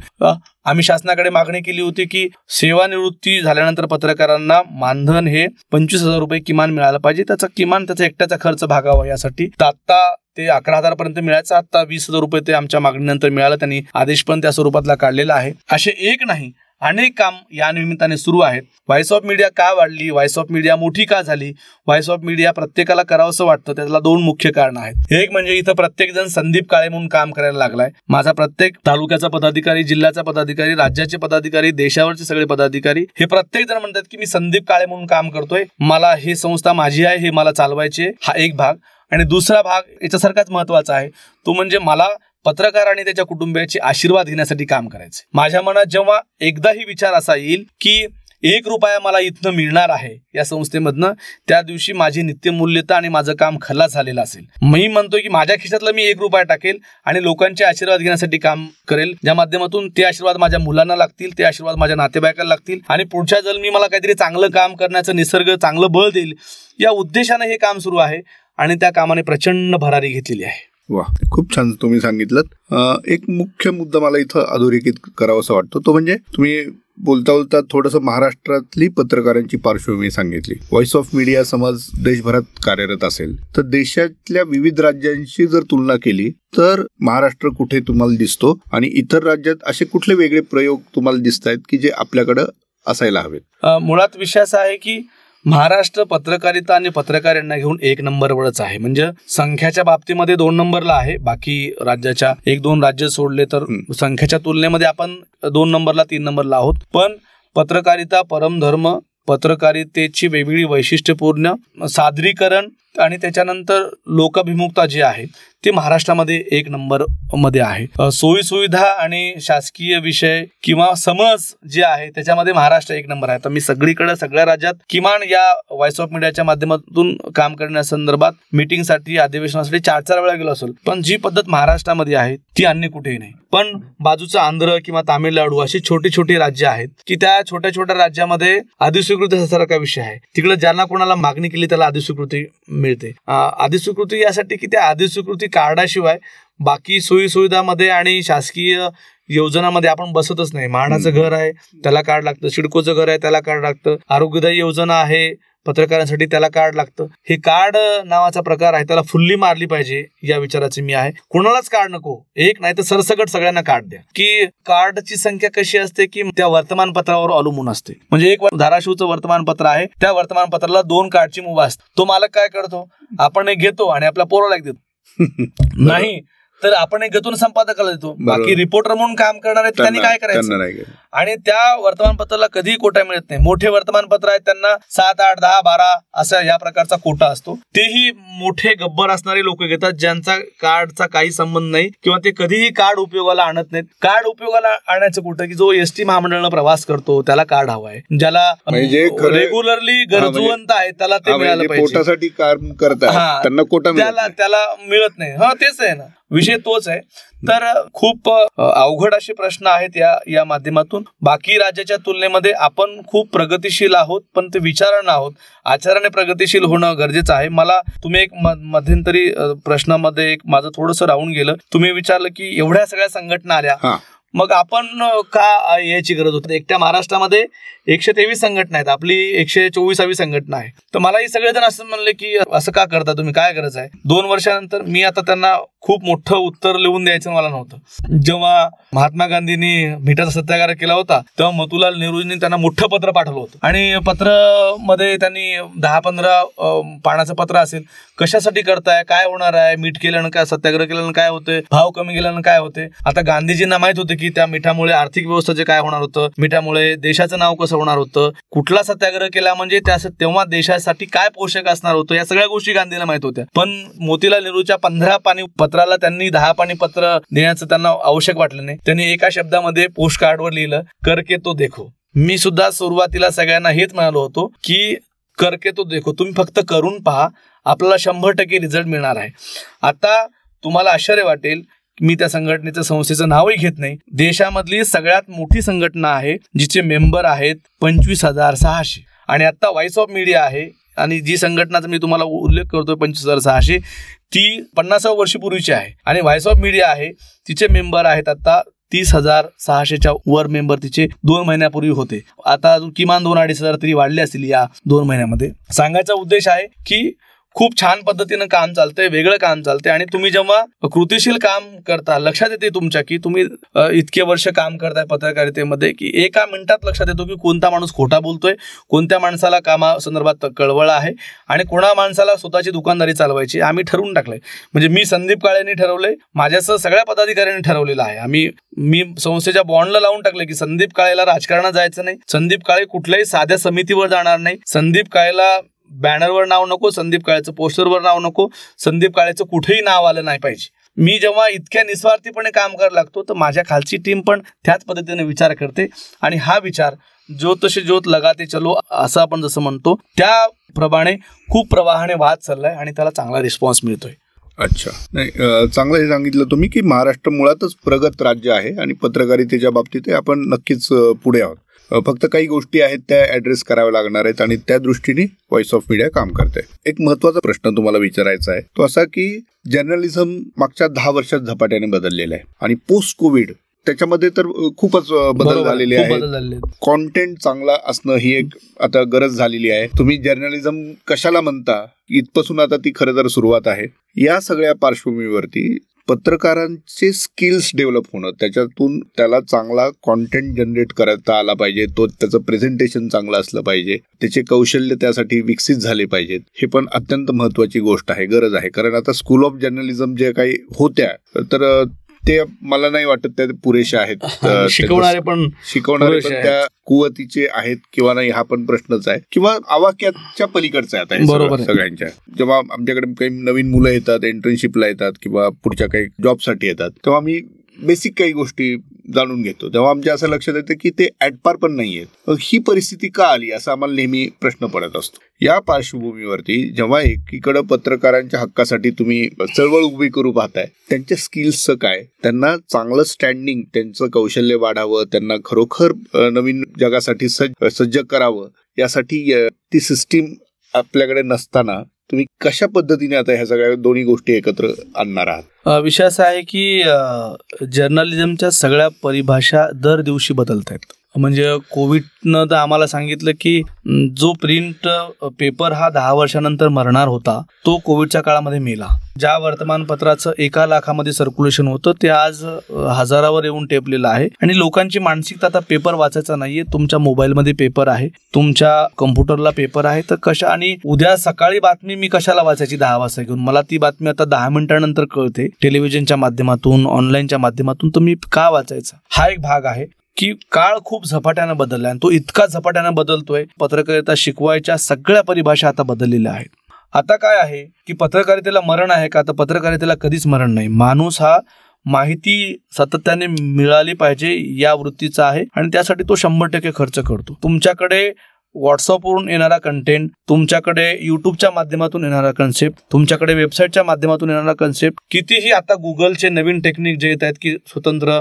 आम्ही शासनाकडे मागणी केली होती की सेवानिवृत्ती झाल्यानंतर पत्रकारांना मानधन हे पंचवीस हजार रुपये किमान मिळालं पाहिजे. त्याचा किमान त्याचा एकट्याचा खर्च भागावा यासाठी तर आता ते अकरा हजार पर्यंत मिळायचं. आता वीस हजार रुपये ते आमच्या मागणीनंतर मिळालं. त्यांनी आदेश पण त्या स्वरूपातला काढलेला आहे. असे एक नाही अनेक काम या निमित्ताने सुरू आहेत. व्हॉइस ऑफ मीडिया का वाढली? व्हॉइस ऑफ मीडिया मोठी का झाली? व्हॉइस ऑफ मीडिया प्रत्येकाला करावंसं वाटतं. त्याला दोन मुख्य कारण आहेत. एक म्हणजे इथं प्रत्येक जण संदीप काळे म्हणून काम करायला लागलाय. माझा प्रत्येक तालुक्याचा पदाधिकारी जिल्ह्याचा पदाधिकारी राज्याचे पदाधिकारी देशावरचे सगळे पदाधिकारी हे प्रत्येक जण म्हणतात की मी संदीप काळे म्हणून काम करतोय. मला ही संस्था माझी आहे हे मला चालवायची आहे. हा एक भाग. आणि दुसरा भाग याच्यासारखाच महत्त्वाचा आहे. तो म्हणजे मला पत्रकार आणि त्याच्या कुटुंबियाचे आशीर्वाद घेण्यासाठी काम करायचे. माझ्या मनात जेव्हा एकदाही विचार असा येईल की एक रुपया मला इथनं मिळणार आहे या संस्थेमधनं त्या दिवशी माझी नित्यमूल्यता आणि माझं काम खल्लास झालेलं असेल. मी म्हणतो की माझ्या खिशातलं मी एक रुपया टाकेल आणि लोकांचे आशीर्वाद घेण्यासाठी काम करेल. ज्या माध्यमातून ते आशीर्वाद माझ्या मुलांना लागतील ते आशीर्वाद माझ्या नातेवाईकाला लागतील आणि पुढच्या जन्मी मला काहीतरी चांगलं काम करण्याचं निसर्ग चांगलं बळ देईल. या उद्देशाने हे काम सुरू आहे आणि त्या कामाने प्रचंड भरारी घेतलेली आहे. वा खूप छान तुम्ही सांगितलं एक मुख्य मुद्दा मला इथं अधोरेखित करावासा वाटतो. तो म्हणजे तुम्ही बोलता बोलता थोडंसं महाराष्ट्रातली पत्रकारांची पार्श्वभूमी सांगितली. व्हॉइस ऑफ मीडिया समज देशभरात कार्यरत असेल. तर देशातल्या विविध राज्यांशी जर तुलना केली तर महाराष्ट्र कुठे तुम्हाला दिसतो आणि इतर राज्यात असे कुठले वेगळे प्रयोग तुम्हाला दिसत आहेत की जे आपल्याकडं असायला हवेत? मुळात विषय असा आहे की महाराष्ट्र पत्रकारिता आणि पत्रकार यांना घेऊन एक नंबरवरच आहे. म्हणजे संख्याच्या बाबतीमध्ये दोन नंबरला आहे. बाकी राज्याच्या एक दोन राज्य सोडले तर. संख्याच्या तुलनेमध्ये आपण दोन नंबरला तीन नंबरला आहोत. पण पत्रकारिता परमधर्म पत्रकारितेची वेगवेगळी वैशिष्ट्यपूर्ण सादरीकरण आणि त्याच्यानंतर लोकाभिमुखता जी आहे ती महाराष्ट्रामध्ये एक नंबरमध्ये आहे. सोयीसुविधा सोयी सुविधा आणि शासकीय विषय किंवा समज जे आहे त्याच्यामध्ये महाराष्ट्र एक नंबर आहे. तर मी सगळीकडे सगळ्या राज्यात किमान या व्हॉइस ऑफ मीडियाच्या माध्यमातून काम करण्यासंदर्भात मिटिंगसाठी अधिवेशनासाठी चार चार वेळा गेलो असेल. पण जी पद्धत महाराष्ट्रामध्ये आहे ती अन्य कुठेही नाही. पण बाजूचं आंध्र किंवा तामिळनाडू अशी छोटी छोटी राज्य आहेत की त्या छोट्या छोट्या राज्यामध्ये अधिस्वीकृती सारखा विषय आहे. तिकडे ज्यांना कोणाला मागणी केली त्याला अधिस्वीकृती मिळते. अधिस्वीकृती यासाठी की त्या अधिस्वीकृती कार्डाशिवाय बाकी सोयी सुविधामध्ये आणि शासकीय योजनामध्ये आपण बसतच नाही. म्हाडाचं घर आहे त्याला कार्ड लागतं. सिडकोचं घर आहे त्याला कार्ड लागतं. आरोग्यदायी योजना आहे पत्रकारांसाठी त्याला कार्ड लागतं. हे कार्ड नावाचा प्रकार आहे. त्याला फुल्ली मारली पाहिजे या विचाराचे मी आहे. कोणालाच कार्ड नको. एक नाही तर सरसकट सगळ्यांना कार्ड द्या. की कार्डची संख्या कशी असते की त्या वर्तमानपत्रावर अवलंबून असते. म्हणजे एक धाराशिवचं वर्तमानपत्र आहे. त्या वर्तमानपत्राला दोन कार्डची मुभा असते तो मालक काय करतो? आपण एक घेतो आणि आपल्या पोराला एक देतो. नाही. तर आपण एक गतून संपादकाला देतो. बाकी रिपोर्टर म्हणून काम करणार आहेत त्यांनी काय करायचं. आणि त्या वर्तमानपत्राला कधीही कोटा मिळत नाही. मोठे वर्तमानपत्र आहेत त्यांना सात आठ दहा बारा असा या प्रकारचा कोटा असतो. तेही मोठे गब्बर असणारे लोक घेतात ज्यांचा कार्डचा काही संबंध नाही किंवा ते कधीही कार्ड उपयोगाला आणत नाहीत. कार्ड उपयोगाला आणायचं कुठं? की जो एसटी महामंडळानं प्रवास करतो त्याला कार्ड हवाय ज्याला म्हणजे रेग्युलरली गरजवंत आहे त्याला ते हा, मिळालं म्हणजे पाहिजे. पोटासाठी काम करतात. त्यांना कोटा. त्याला मिळत नाही. हा तेच आहे ना. विषय तोच आहे. तर खूप अवघड असे प्रश्न आहेत या या माध्यमातून. बाकी राज्याच्या तुलनेमध्ये आपण खूप प्रगतीशील आहोत पण ते विचारानं आहोत आचाराने प्रगतीशील होणं गरजेचं आहे. मला तुम्ही एक मध्यंतरी प्रश्नामध्ये एक माझं थोडंसं राहून गेलं. तुम्ही विचारलं की एवढ्या सगळ्या संघटना आल्या. मग आपण का यायची गरज होती? एकट्या महाराष्ट्रामध्ये एकशे तेवीस संघटना आहेत. आपली एकशे चोवीसावी संघटना आहे. तर मलाही सगळेजण असं म्हणले की असं का करता तुम्ही? काय गरज आहे? दोन वर्षानंतर मी आता त्यांना खूप मोठं उत्तर लिहून द्यायचं मला नव्हतं. जेव्हा महात्मा गांधींनी मिठाचा सत्याग्रह केला होता तेव्हा मोतीलाल नेहरूजींनी त्यांना मोठं पत्र पाठवलं होतं. आणि पत्रमध्ये त्यांनी दहा पंधरा पानाचं पत्र असेल. कशासाठी करताय? काय होणार आहे? मीठ केल्यानं काय? सत्याग्रह केल्यानं काय होते भाव कमी केल्यानं काय होते आता गांधीजींना माहीत होते की त्या मिठामुळे आर्थिक व्यवस्थेचे काय होणार होतं मिठामुळे देशाचं नाव कसं होणार होतं कुठला सत्याग्रह केला म्हणजे त्या तेव्हा देशासाठी काय पोषक असणार होतं या सगळ्या गोष्टी गांधीला माहीत होत्या. पण मोतीलाल नेहरूच्या पंधरा पाणी पत्राला त्यांनी दहा पाणी पत्र देण्याचं त्यांना आवश्यक वाटलं नाही. त्यांनी एका शब्दामध्ये पोस्ट कार्डवर लिहिलं करके तो देखो. मी सुद्धा सुरुवातीला सगळ्यांना हेच म्हणालो होतो की करके तो देखो. तुम्ही फक्त करून पहा आपल्याला शंभर टक्के रिझल्ट मिळणार आहे. आता तुम्हाला आश्चर्य वाटेल मी त्या संघटनेचं संस्थेचं नावही घेत नाही. देशामधली सगळ्यात मोठी संघटना आहे जिचे मेंबर आहेत पंचवीस हजार सहाशे. आणि आता व्हॉइस ऑफ मीडिया आहे आणि जी संघटनाचा मी तुम्हाला उल्लेख करतोय पंचवीस हजार सहाशे ती पन्नासाव्या वर्षीपूर्वीची आहे. आणि व्हॉइस ऑफ मीडिया आहे तिचे मेंबर आहेत आता तीस हजार सहाशेच्या वर मेंबर तिचे दोन महिन्यापूर्वी होते. आता अजून किमान दोन अडीच हजार तरी वाढले असतील या दोन महिन्यामध्ये. सांगायचा उद्देश आहे की खूप छान पद्धतीनं काम चालतंय वेगळं काम चालतंय आणि तुम्ही जेव्हा कृतीशील काम करता लक्षात येते तुमच्या की तुम्ही इतके वर्ष काम करताय पत्रकारितेमध्ये की एका मिनिटात लक्षात येतो की कोणता माणूस खोटा बोलतोय कोणत्या माणसाला कामा संदर्भात कळवळ आहे आणि कोणा माणसाला स्वतःची दुकानदारी चालवायची आम्ही ठरवून टाकलंय. म्हणजे मी संदीप काळेंनी ठरवलंय माझ्यासह सगळ्या पदाधिकाऱ्यांनी ठरवलेलं आहे. आम्ही मी संस्थेच्या बॉन्डला लावून टाकले की संदीप काळेला राजकारणात जायचं नाही संदीप काळे कुठल्याही साध्या समितीवर जाणार नाही संदीप काळेला बॅनरवर नाव नको संदीप काळेचं पोस्टरवर नाव नको संदीप काळेचं कुठेही नाव आलं नाही पाहिजे. मी जेव्हा इतक्या निस्वार्थीपणे काम करायला लागतो तर माझ्या खालची टीम पण त्याच पद्धतीने विचार करते. आणि हा विचार ज्योत तसे ज्योत लगाते चलो असं आपण जसं म्हणतो त्याप्रमाणे खूप प्रवाहाने वाहत चाललाय आणि त्याला चांगला रिस्पॉन्स मिळतोय. अच्छा. नाही चांगलं हे सांगितलं तुम्ही की महाराष्ट्र मुळातच प्रगत राज्य आहे आणि पत्रकारितेच्या बाबतीत आपण नक्कीच पुढे आहोत. फक्त काही गोष्टी आहेत त्या ऍड्रेस कराव्या लागणार आहेत आणि त्या दृष्टीने व्हॉइस ऑफ मीडिया काम करते एक महत्त्वाचा प्रश्न तुम्हाला विचारायचा आहे तो असा की जर्नलिझम मागच्या दहा वर्षात झपाट्याने बदललेलं आहे आणि पोस्ट कोविड त्याच्यामध्ये तर खूपच बदल आहे. झालेले आहेत. कॉन्टेंट चांगला असणं ही एक आता गरज झालेली आहे तुम्ही जर्नलिझम कशाला म्हणता इथपासून आता ती खरं तर सुरुवात आहे या सगळ्या पार्श्वभूमीवरती पत्रकारांचे स्किल्स डेव्हलप होणं त्याच्यातून त्याला चांगला कॉन्टेंट जनरेट करता आला पाहिजे तो त्याचं प्रेझेंटेशन चांगलं असलं पाहिजे त्याचे कौशल्य त्यासाठी विकसित झाले पाहिजेत हे पण अत्यंत महत्वाची गोष्ट आहे गरज आहे. कारण आता स्कूल ऑफ जर्नलिझम जे काही होत्या तर ते मला नाही वाटत त्या पुरेशा आहेत शिकवणारे पण शिकवणारे पण. त्या कुवतीचे आहेत किंवा नाही हा पण प्रश्नच आहे किंवा आवाक्याच्या पलीकडचा आहे आता बरोबर. सगळ्यांच्या जेव्हा आमच्याकडे काही नवीन मुलं येतात इंटर्नशिपला येतात किंवा पुढच्या काही जॉबसाठी येतात तेव्हा आम्ही बेसिक काही गोष्टी जाणून घेतो. तेव्हा आमच्या असं लक्षात येतं की ते ॲटपार पण नाही आहेत ही परिस्थिती का आली? असा आम्हाला नेहमी प्रश्न पडत असतो. या पार्श्वभूमीवरती जेव्हा एकीकडं पत्रकारांच्या हक्कासाठी तुम्ही चळवळ उभी करू पाहताय त्यांच्या स्किल्सचं काय? त्यांना चांगलं स्टँडिंग त्यांचं कौशल्य वाढावं त्यांना खरोखर नवीन जगासाठी सज्ज सज्ज करावं यासाठी ती सिस्टीम आपल्याकडे नसताना तुम्ही कशा पद्धतीने आता ह्या सगळ्या दोन्ही गोष्टी एकत्र आणणार आहात? विषय असा आहे की जर्नलिझमच्या सगळ्या परिभाषा दर दिवशी बदलत आहेत म्हणजे कोविडनं तर आम्हाला सांगितलं की जो प्रिंट पेपर हा दहा वर्षानंतर मरणार होता तो कोविडच्या काळामध्ये मेला. ज्या वर्तमानपत्राचं एका लाखामध्ये सर्क्युलेशन होतं ते आज हजारावर येऊन टेपलेलं आहे. आणि लोकांची मानसिकता आता पेपर वाचायचा नाहीये. तुमच्या मोबाईलमध्ये पेपर आहे. तुमच्या कम्प्युटरला पेपर आहे. तर कशा आणि उद्या सकाळी बातमी मी कशाला वाचायची दहा वाजता घेऊन? मला ती बातमी आता दहा मिनिटानंतर कळते. टेलिव्हिजनच्या माध्यमातून ऑनलाईनच्या माध्यमातून तर मी का वाचायचा? हा एक भाग आहे. की काळ खूप झपाट्यानं बदलला आणि तो इतका झपाट्यानं बदलतोय पत्रकारिता शिकवायच्या सगळ्या परिभाषा आता बदललेल्या आहेत. आता काय आहे की पत्रकारितेला मरण आहे का? तर पत्रकारितेला कधीच मरण नाही. माणूस हा माहिती सातत्याने मिळाली पाहिजे या वृत्तीचा आहे आणि त्यासाठी तो शंभर टक्के खर्च करतो. तुमच्याकडे व्हॉट्सअपवरून येणारा कंटेंट तुमच्याकडे युट्यूबच्या माध्यमातून येणारा कन्सेप्ट तुमच्याकडे वेबसाईटच्या माध्यमातून येणारा कन्सेप्ट कितीही आता गुगलचे नवीन टेक्निक जे येत आहेत की स्वतंत्र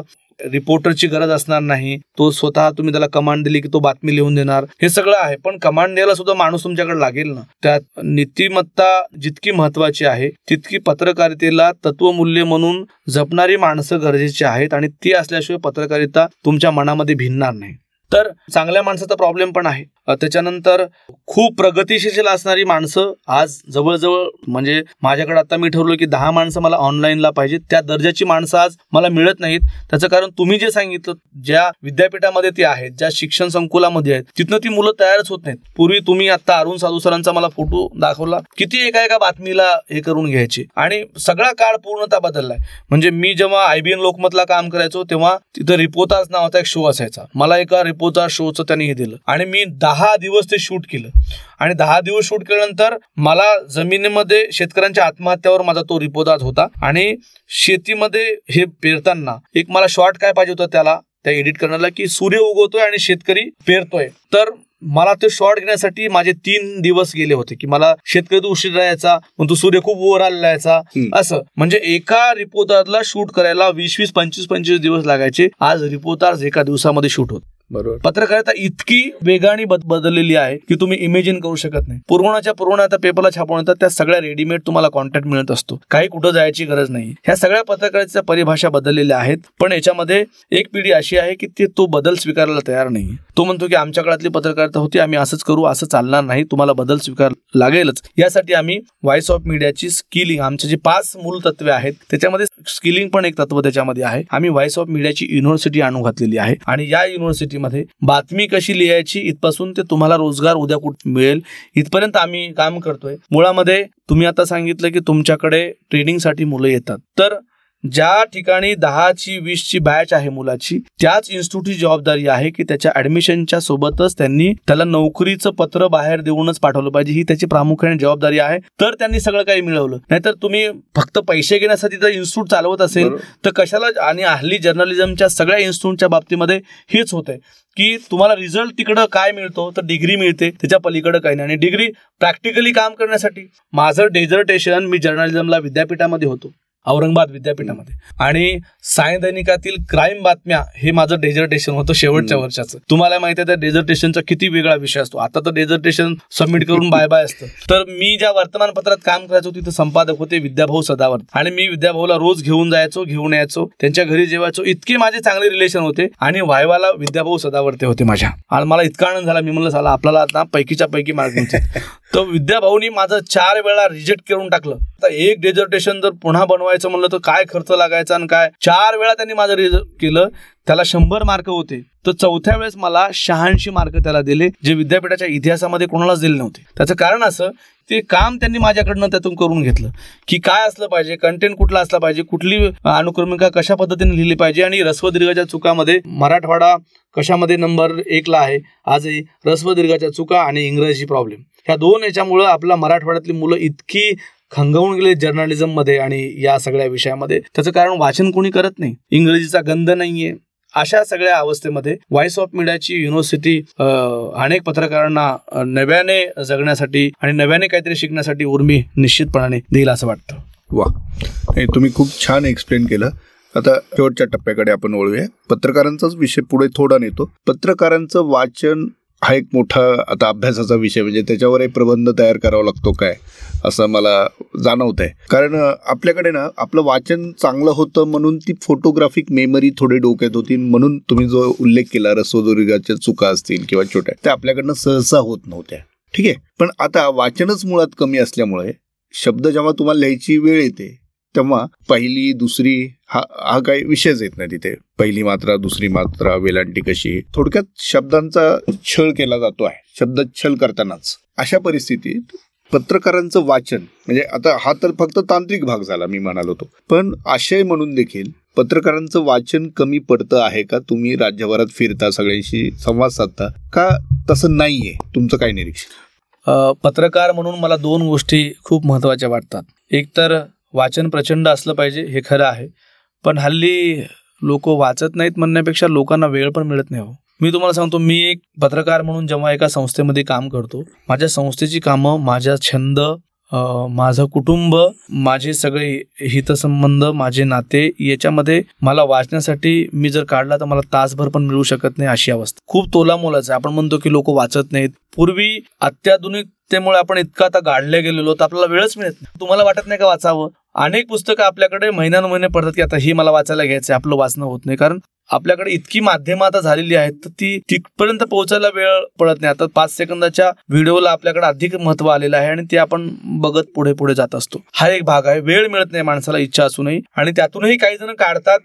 रिपोर्टरची गरज असणार नाही. तो स्वतः तुम्ही त्याला कमांड दिली की तो बातमी लिहून देणार. हे सगळं आहे पण कमांड द्यायला सुद्धा माणूस तुमच्याकडे लागेल ना. त्यात नीतिमत्ता जितकी महत्वाची आहे तितकी पत्रकारितेला तत्वमूल्य म्हणून जपणारी माणसं गरजेची आहेत आणि ती असल्याशिवाय पत्रकारिता तुमच्या मनामध्ये भिनणार नाही. तर चांगल्या माणसाचा प्रॉब्लेम पण आहे. त्याच्यानंतर खूप प्रगतिशील असणारी माणसं आज जवळजवळ म्हणजे माझ्याकडे आता मी ठरवलं की दहा माणसं मला ऑनलाईनला पाहिजेत. त्या दर्जाची माणसं आज मला मिळत नाहीत. त्याचं कारण तुम्ही जे सांगितलं ज्या विद्यापीठामध्ये ती आहेत ज्या शिक्षण संकुलामध्ये आहेत तिथनं ती मुलं तयारच होत नाहीत. पूर्वी तुम्ही आता अरुण साधू सरांचा मला फोटो दाखवला. किती एका एका बातमीला हे करून घ्यायचे. आणि सगळा काळ पूर्णतः बदललाय. म्हणजे मी जेव्हा आयबीएन लोकमतला काम करायचो तेव्हा तिथं रिपोताच नावाचा एक शो असायचा. मला एका रिपोताज शोचं त्यांनी हे दिलं. आणि मी दहा दिवस ते शूट केलं. आणि दहा दिवस शूट केल्यानंतर मला जमिनीमध्ये शेतकऱ्यांच्या आत्महत्यावर माझा तो रिपोताज होता. आणि शेतीमध्ये हे पेरताना एक मला शॉर्ट काय पाहिजे होतं त्याला त्या एडिट करण्याला की सूर्य उगवतोय आणि शेतकरी पेरतोय. तर मला ते शॉर्ट घेण्यासाठी माझे तीन दिवस गेले होते की मला शेतकरी तो उशीर राहायचा मग तो सूर्य खूप वर आलेला यायचा. असं. म्हणजे एका रिपोर्टारला शूट करायला वीस वीस पंचवीस पंचवीस दिवस लागायचे. आज रिपोर्टार्स एका दिवसामध्ये शूट होत. बरोबर. पत्रकारिता इतकी वेगाने बद- बदललेली आहे की तुम्ही इमेजिन करू शकत नाही. पुरवणाच्या पुरवणा आता पेपरला छापून येतात त्या सगळ्या रेडीमेड तुम्हाला कॉन्टॅक्ट मिळत असतो. काही कुठं जायची गरज नाही. ह्या सगळ्या पत्रकारितेच्या परिभाषा बदललेल्या आहेत पण याच्यामध्ये एक पिढी अशी आहे की ते तो बदल स्वीकारायला तयार नाही तो म्हणतो की आमच्या काळातली पत्रकारिता होती आम्ही असंच करू असं चालणार नाही तुम्हाला बदल स्वीकार लागेलच. यासाठी आम्ही व्हॉइस ऑफ मीडियाची स्किलिंग आमचे जे पाच मूल तत्वे आहेत त्याच्यामध्ये स्किलिंग पण एक तत्व त्याच्यामध्ये आहे. आम्ही व्हॉइस ऑफ मीडियाची युनिव्हर्सिटी आणून घातलेली आहे. आणि या युनिव्हर्सिटी मराठीमध्ये बातमी कशी लिहायची इथपासून ते तुम्हाला रोजगार उद्या कुठे मिळेल इथपर्यंत आम्ही काम करतोय. मुळामध्ये तुम्ही आता सांगितलं की तुमच्याकडे ट्रेनिंगसाठी मुलं येतात. तर ज्या ठिकाणी दहाची वीसची बॅच आहे मुलाची त्याच इन्स्टिट्यूटची जबाबदारी आहे की त्याच्या ऍडमिशनच्या सोबतच त्यांनी त्याला नोकरीचं पत्र बाहेर देऊनच पाठवलं पाहिजे. ही त्याची प्रामुख्याने जबाबदारी आहे. तर त्यांनी सगळं काही मिळवलं. नाहीतर तुम्ही फक्त पैसे घेण्यासाठी जर इन्स्टिट्यूट चालवत असेल. तर कशाला आणि हल्ली जर्नलिझमच्या सगळ्या इन्स्टिट्यूटच्या बाबतीमध्ये हेच होतंय की तुम्हाला रिझल्ट तिकडं काय मिळतो? तर डिग्री मिळते. त्याच्या पलीकडे काही नाही. आणि डिग्री प्रॅक्टिकली काम करण्यासाठी. माझं डेझर्टेशन मी जर्नलिझमला विद्यापीठामध्ये होतो. औरंगाबाद विद्यापीठामध्ये. आणि साय दैनिकातील क्राईम बातम्या हे माझं डेझर्टेशन होतं शेवटच्या. वर्षाचं. तुम्हाला माहिती आहे त्या डेझर्टेशनचा किती वेगळा विषय असतो. आता तर डेझर्टेशन सबमिट करून बाय बाय असतं. तर मी ज्या वर्तमानपत्रात काम करायचो तिथे संपादक होते विद्याभाऊ सदावर आणि मी विद्याभाऊला रोज घेऊन जायचो घेऊन यायचो. त्यांच्या घरी जेवायचो. इतके माझे चांगले रिलेशन होते. आणि व्हायवाला विद्याभाऊ सदावर्ते होते माझ्या. आणि मला इतका आनंद झाला. मी म्हणलं झाला आपल्याला आता पैकीच्या पैकी मिळतील तर विद्याभाऊनी माझं चार वेळा रिजेक्ट करून टाकलं. आता एक डेझर्टेशन जर पुन्हा बनवायचं म्हणलं तर काय खर्च लागायचा आणि काय? चार वेळा त्यांनी माझं रिजेक्ट केलं त्याला शंभर मार्क होते. तर चौथ्या वेळेस मला शहाऐंशी मार्क त्याला दिले जे विद्यापीठाच्या इतिहासामध्ये कोणालाच दिले नव्हते. त्याचं कारण असं ते काम त्यांनी माझ्याकडनं त्यातून करून घेतलं. की काय असलं पाहिजे कंटेंट कुठला असला पाहिजे कुठली अनुक्रमिका कशा पद्धतीने लिहिली पाहिजे आणि रस्वदीर्घाच्या चुकामध्ये मराठवाडा कशामध्ये नंबर एकला आहे? आजही रस्वदीर्घाच्या चुका आणि इंग्रजी प्रॉब्लेम ह्या दोन याच्यामुळं आपला मराठवाड्यातली मुलं इतकी खंगवून गेले जर्नलिझममध्ये आणि या सगळ्या विषयामध्ये. त्याचं कारण वाचन कोणी करत नाही. इंग्रजीचा गंध नाहीये. अशा सगळ्या अवस्थेमध्ये व्हॉइस ऑफ मीडियाची युनिव्हर्सिटी अं, अनेक पत्रकारांना नव्याने जगण्यासाठी आणि नव्याने काहीतरी शिकण्यासाठी उर्मी निश्चितपणाने देईल असं वाटतं. वा. तुम्ही खूप छान एक्सप्लेन केलं. आता शेवटच्या टप्प्याकडे आपण वळूया. पत्रकारांचाच विषय पुढे थोडा नेतो. पत्रकारांचं वाचन हा एक मोठा आता अभ्यासाचा विषय म्हणजे त्याच्यावर एक प्रबंध तयार करावा लागतो काय असं मला जाणवत आहे कारण आपल्याकडे ना आपलं वाचन चांगलं होतं म्हणून ती फोटोग्राफिक मेमरी थोडी डोक्यात होती म्हणून तुम्ही जो उल्लेख केला रसोदुर्गाच्या चुका असतील किंवा छोट्या त्या आपल्याकडनं सहसा होत नव्हत्या. ठीक आहे? पण आता वाचनच मुळात कमी असल्यामुळे शब्द जेव्हा तुम्हाला लिहायची वेळ येते तेव्हा पहिली दुसरी हा हा काही विषयच येत नाही तिथे. पहिली मात्रा दुसरी मात्रा वेलांटी कशी? थोडक्यात शब्दांचा छळ केला जातो आहे. शब्द छल करतानाच. अशा परिस्थितीत पत्रकारांचं वाचन म्हणजे आता हा तर फक्त तांत्रिक भाग झाला मी म्हणालो होतो पण आशय म्हणून देखील पत्रकारांचं वाचन कमी पडतं आहे का? तुम्ही राज्यभरात फिरता सगळ्यांशी संवाद साधता का? तसं नाहीये. तुमचं काय निरीक्षण? पत्रकार म्हणून मला दोन गोष्टी खूप महत्त्वाच्या वाटतात. एक तर वाचन प्रचंड असलं पाहिजे हे खरं आहे. पण हल्ली लोक वाचत नाहीत म्हणण्यापेक्षा लोकांना वेळ पण मिळत नाही हो. मी तुम्हाला सांगतो मी एक पत्रकार म्हणून जेव्हा एका संस्थेमध्ये काम करतो माझ्या संस्थेची कामं माझा छंद माझं कुटुंब माझे सगळे हितसंबंध माझे नाते याच्यामध्ये मला वाचण्यासाठी मी जर काढला तर मला तासभर पण मिळू शकत नाही अशी अवस्था. खूप तोलामोलाच आहे. आपण म्हणतो की लोक वाचत नाहीत. पूर्वी अत्याधुनिकतेमुळे आपण इतका आता गाडले गेलेलो तर आपल्याला वेळच मिळत नाही. तुम्हाला वाटत नाही का वाचावं? अनेक पुस्तकं आपल्याकडे महिन्यानुमहिने पडतात की आता ही मला वाचायला घ्यायचं आपलं वाचणं होत नाही. कारण आपल्याकडे इतकी माध्यमं आता झालेली आहेत तर ती तिथपर्यंत पोहोचायला वेळ पडत नाही. आता पाच सेकंदाच्या व्हिडिओला आपल्याकडे अधिक महत्त्व आलेलं आहे आणि ते आपण बघत पुढे पुढे जात असतो. हा एक भाग आहे. वेळ मिळत नाही माणसाला इच्छा असूनही. आणि त्यातूनही काही जण काढतात.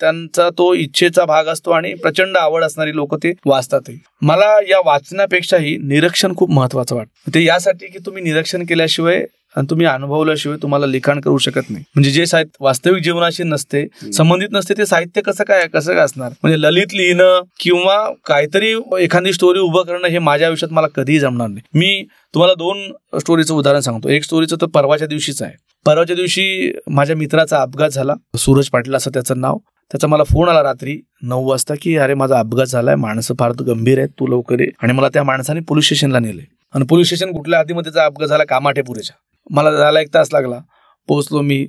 त्यांचा तो इच्छेचा भाग असतो आणि प्रचंड आवड असणारी लोक ते वाचतातही मला या वाचण्यापेक्षाही निरीक्षण खूप महत्वाचं वाटतं. ते यासाठी की तुम्ही निरीक्षण केल्याशिवाय आणि तुम्ही अनुभवल्याशिवाय तुम्हाला लिखाण करू शकत नाही. म्हणजे जे साहित्य वास्तविक जीवनाशी नसते संबंधित नसते ते साहित्य कसं काय कसं काय असणार? म्हणजे ललित लिहिणं किंवा काहीतरी एखादी स्टोरी उभं करणं हे माझ्या आयुष्यात मला कधीही जमणार नाही. मी तुम्हाला दोन स्टोरीचं उदाहरण सांगतो. एक स्टोरीचं तर परवाच्या दिवशीच आहे. परवाच्या दिवशी माझ्या मित्राचा अपघात झाला. सूरज पाटील असं त्याचं नाव. त्याचा मला फोन आला रात्री नऊ वाजता की अरे माझा अपघात झालाय. माणसं फार गंभीर आहेत. तू लवकर आणि मला त्या माणसाने पोलीस स्टेशनला नेले आणि पोलीस स्टेशन कुठल्या आधीमध्ये त्याचा अपघात झाला? कामाठेपुरेच्या. मला जायला एक तास लागला. पोहोचलो मी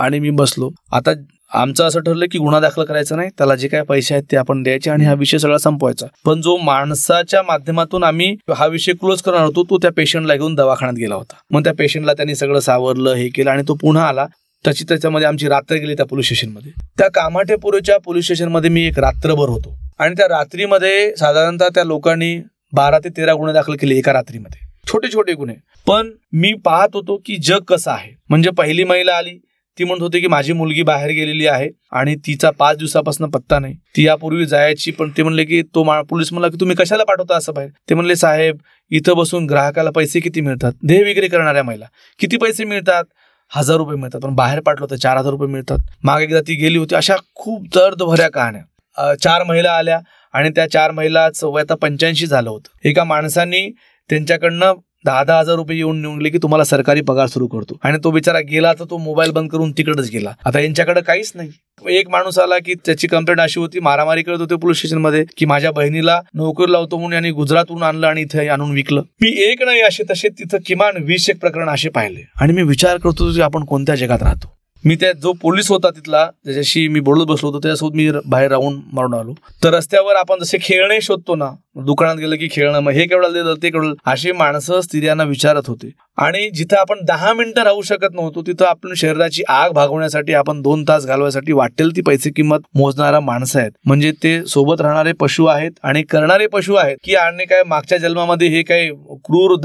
आणि मी बसलो. आता आमचं असं ठरलं की गुन्हा दाखल करायचा नाही त्याला जे काय पैसे आहेत ते आपण द्यायचे आणि हा विषय सगळा संपवायचा. पण जो माणसाच्या माध्यमातून आम्ही हा विषय क्लोज करणार होतो तो त्या पेशंटला घेऊन दवाखान्यात गेला होता. मग त्या पेशंटला त्यांनी सगळं सावरलं हे केलं आणि तो पुन्हा आला. त्याची त्याच्यामध्ये आमची रात्र गेली त्या पोलीस स्टेशनमध्ये त्या कामाठेपुरेच्या पोलीस स्टेशनमध्ये मी एक रात्रभर होतो. आणि त्या रात्रीमध्ये साधारणतः त्या लोकांनी बारा ते तेरा गुन्हे दाखल केले एका रात्रीमध्ये. छोटे छोटे गुन्हे. पण मी पाहत होतो की जग कसं आहे. म्हणजे पहिली महिला आली ती म्हणत होती की माझी मुलगी बाहेर गेलेली आहे आणि तिचा पाच दिवसापासून पत्ता नाही. ती यापूर्वी जायची पण ते म्हणले की तो पोलीस म्हणला की तुम्ही कशाला पाठवता असं बाहेर? ते म्हणले साहेब इथं बसून ग्राहकाला पैसे किती मिळतात? देह विक्री करणाऱ्या महिला. किती पैसे मिळतात? हजार रुपये मिळतात पण बाहेर पाठवलं तर चार हजार रुपये मिळतात. मागे एकदा ती गेली होती अशा खूप दर्दभऱ्या कहाण्या. चार महिला आल्या आणि त्या चार महिलाच वय आता पंच्याऐंशी झालं होतं. एका माणसांनी त्यांच्याकडनं दहा दहा हजार रुपये येऊन निघले की तुम्हाला सरकारी पगार सुरू करतो. आणि तो बिचारा गेला तर तो मोबाईल बंद करून तिकडेच गेला. आता यांच्याकडे काहीच नाही. एक माणूस आला की त्याची कंप्लेंट अशी होती मारामारी करत होते पोलीस स्टेशनमध्ये की माझ्या बहिणीला नोकरी लावतो म्हणून यांनी गुजरातहून आणलं आणि इथे आणून विकलं. मी एक नाही असे तसे तिथं किमान वीस एक प्रकरण असे पाहिले. आणि मी विचार करतो की आपण कोणत्या जगात राहतो? मी त्या जो पोलीस होता तिथला त्याच्याशी मी बोलत बसलो होतो त्याच्यासोबत मी बाहेर राहून मारून आलो. तर रस्त्यावर आपण जसे खेळणे शोधतो ना दुकानात गेलं की खेळणं मग हे केवढं दिलं ते केवढं अशी माणसं स्त्रियांना विचारत होते. आणि जिथं आपण दहा मिनिटं राहू शकत नव्हतो तिथं आपण शरीराची आग भागवण्यासाठी आपण दोन तास घालवायसाठी वाटेल ती पैसे किंमत मोजणारा माणसं आहेत. म्हणजे ते सोबत राहणारे पशु आहेत आणि करणारे पशु आहेत की आणि काय मागच्या जन्मामध्ये हे काही क्रूर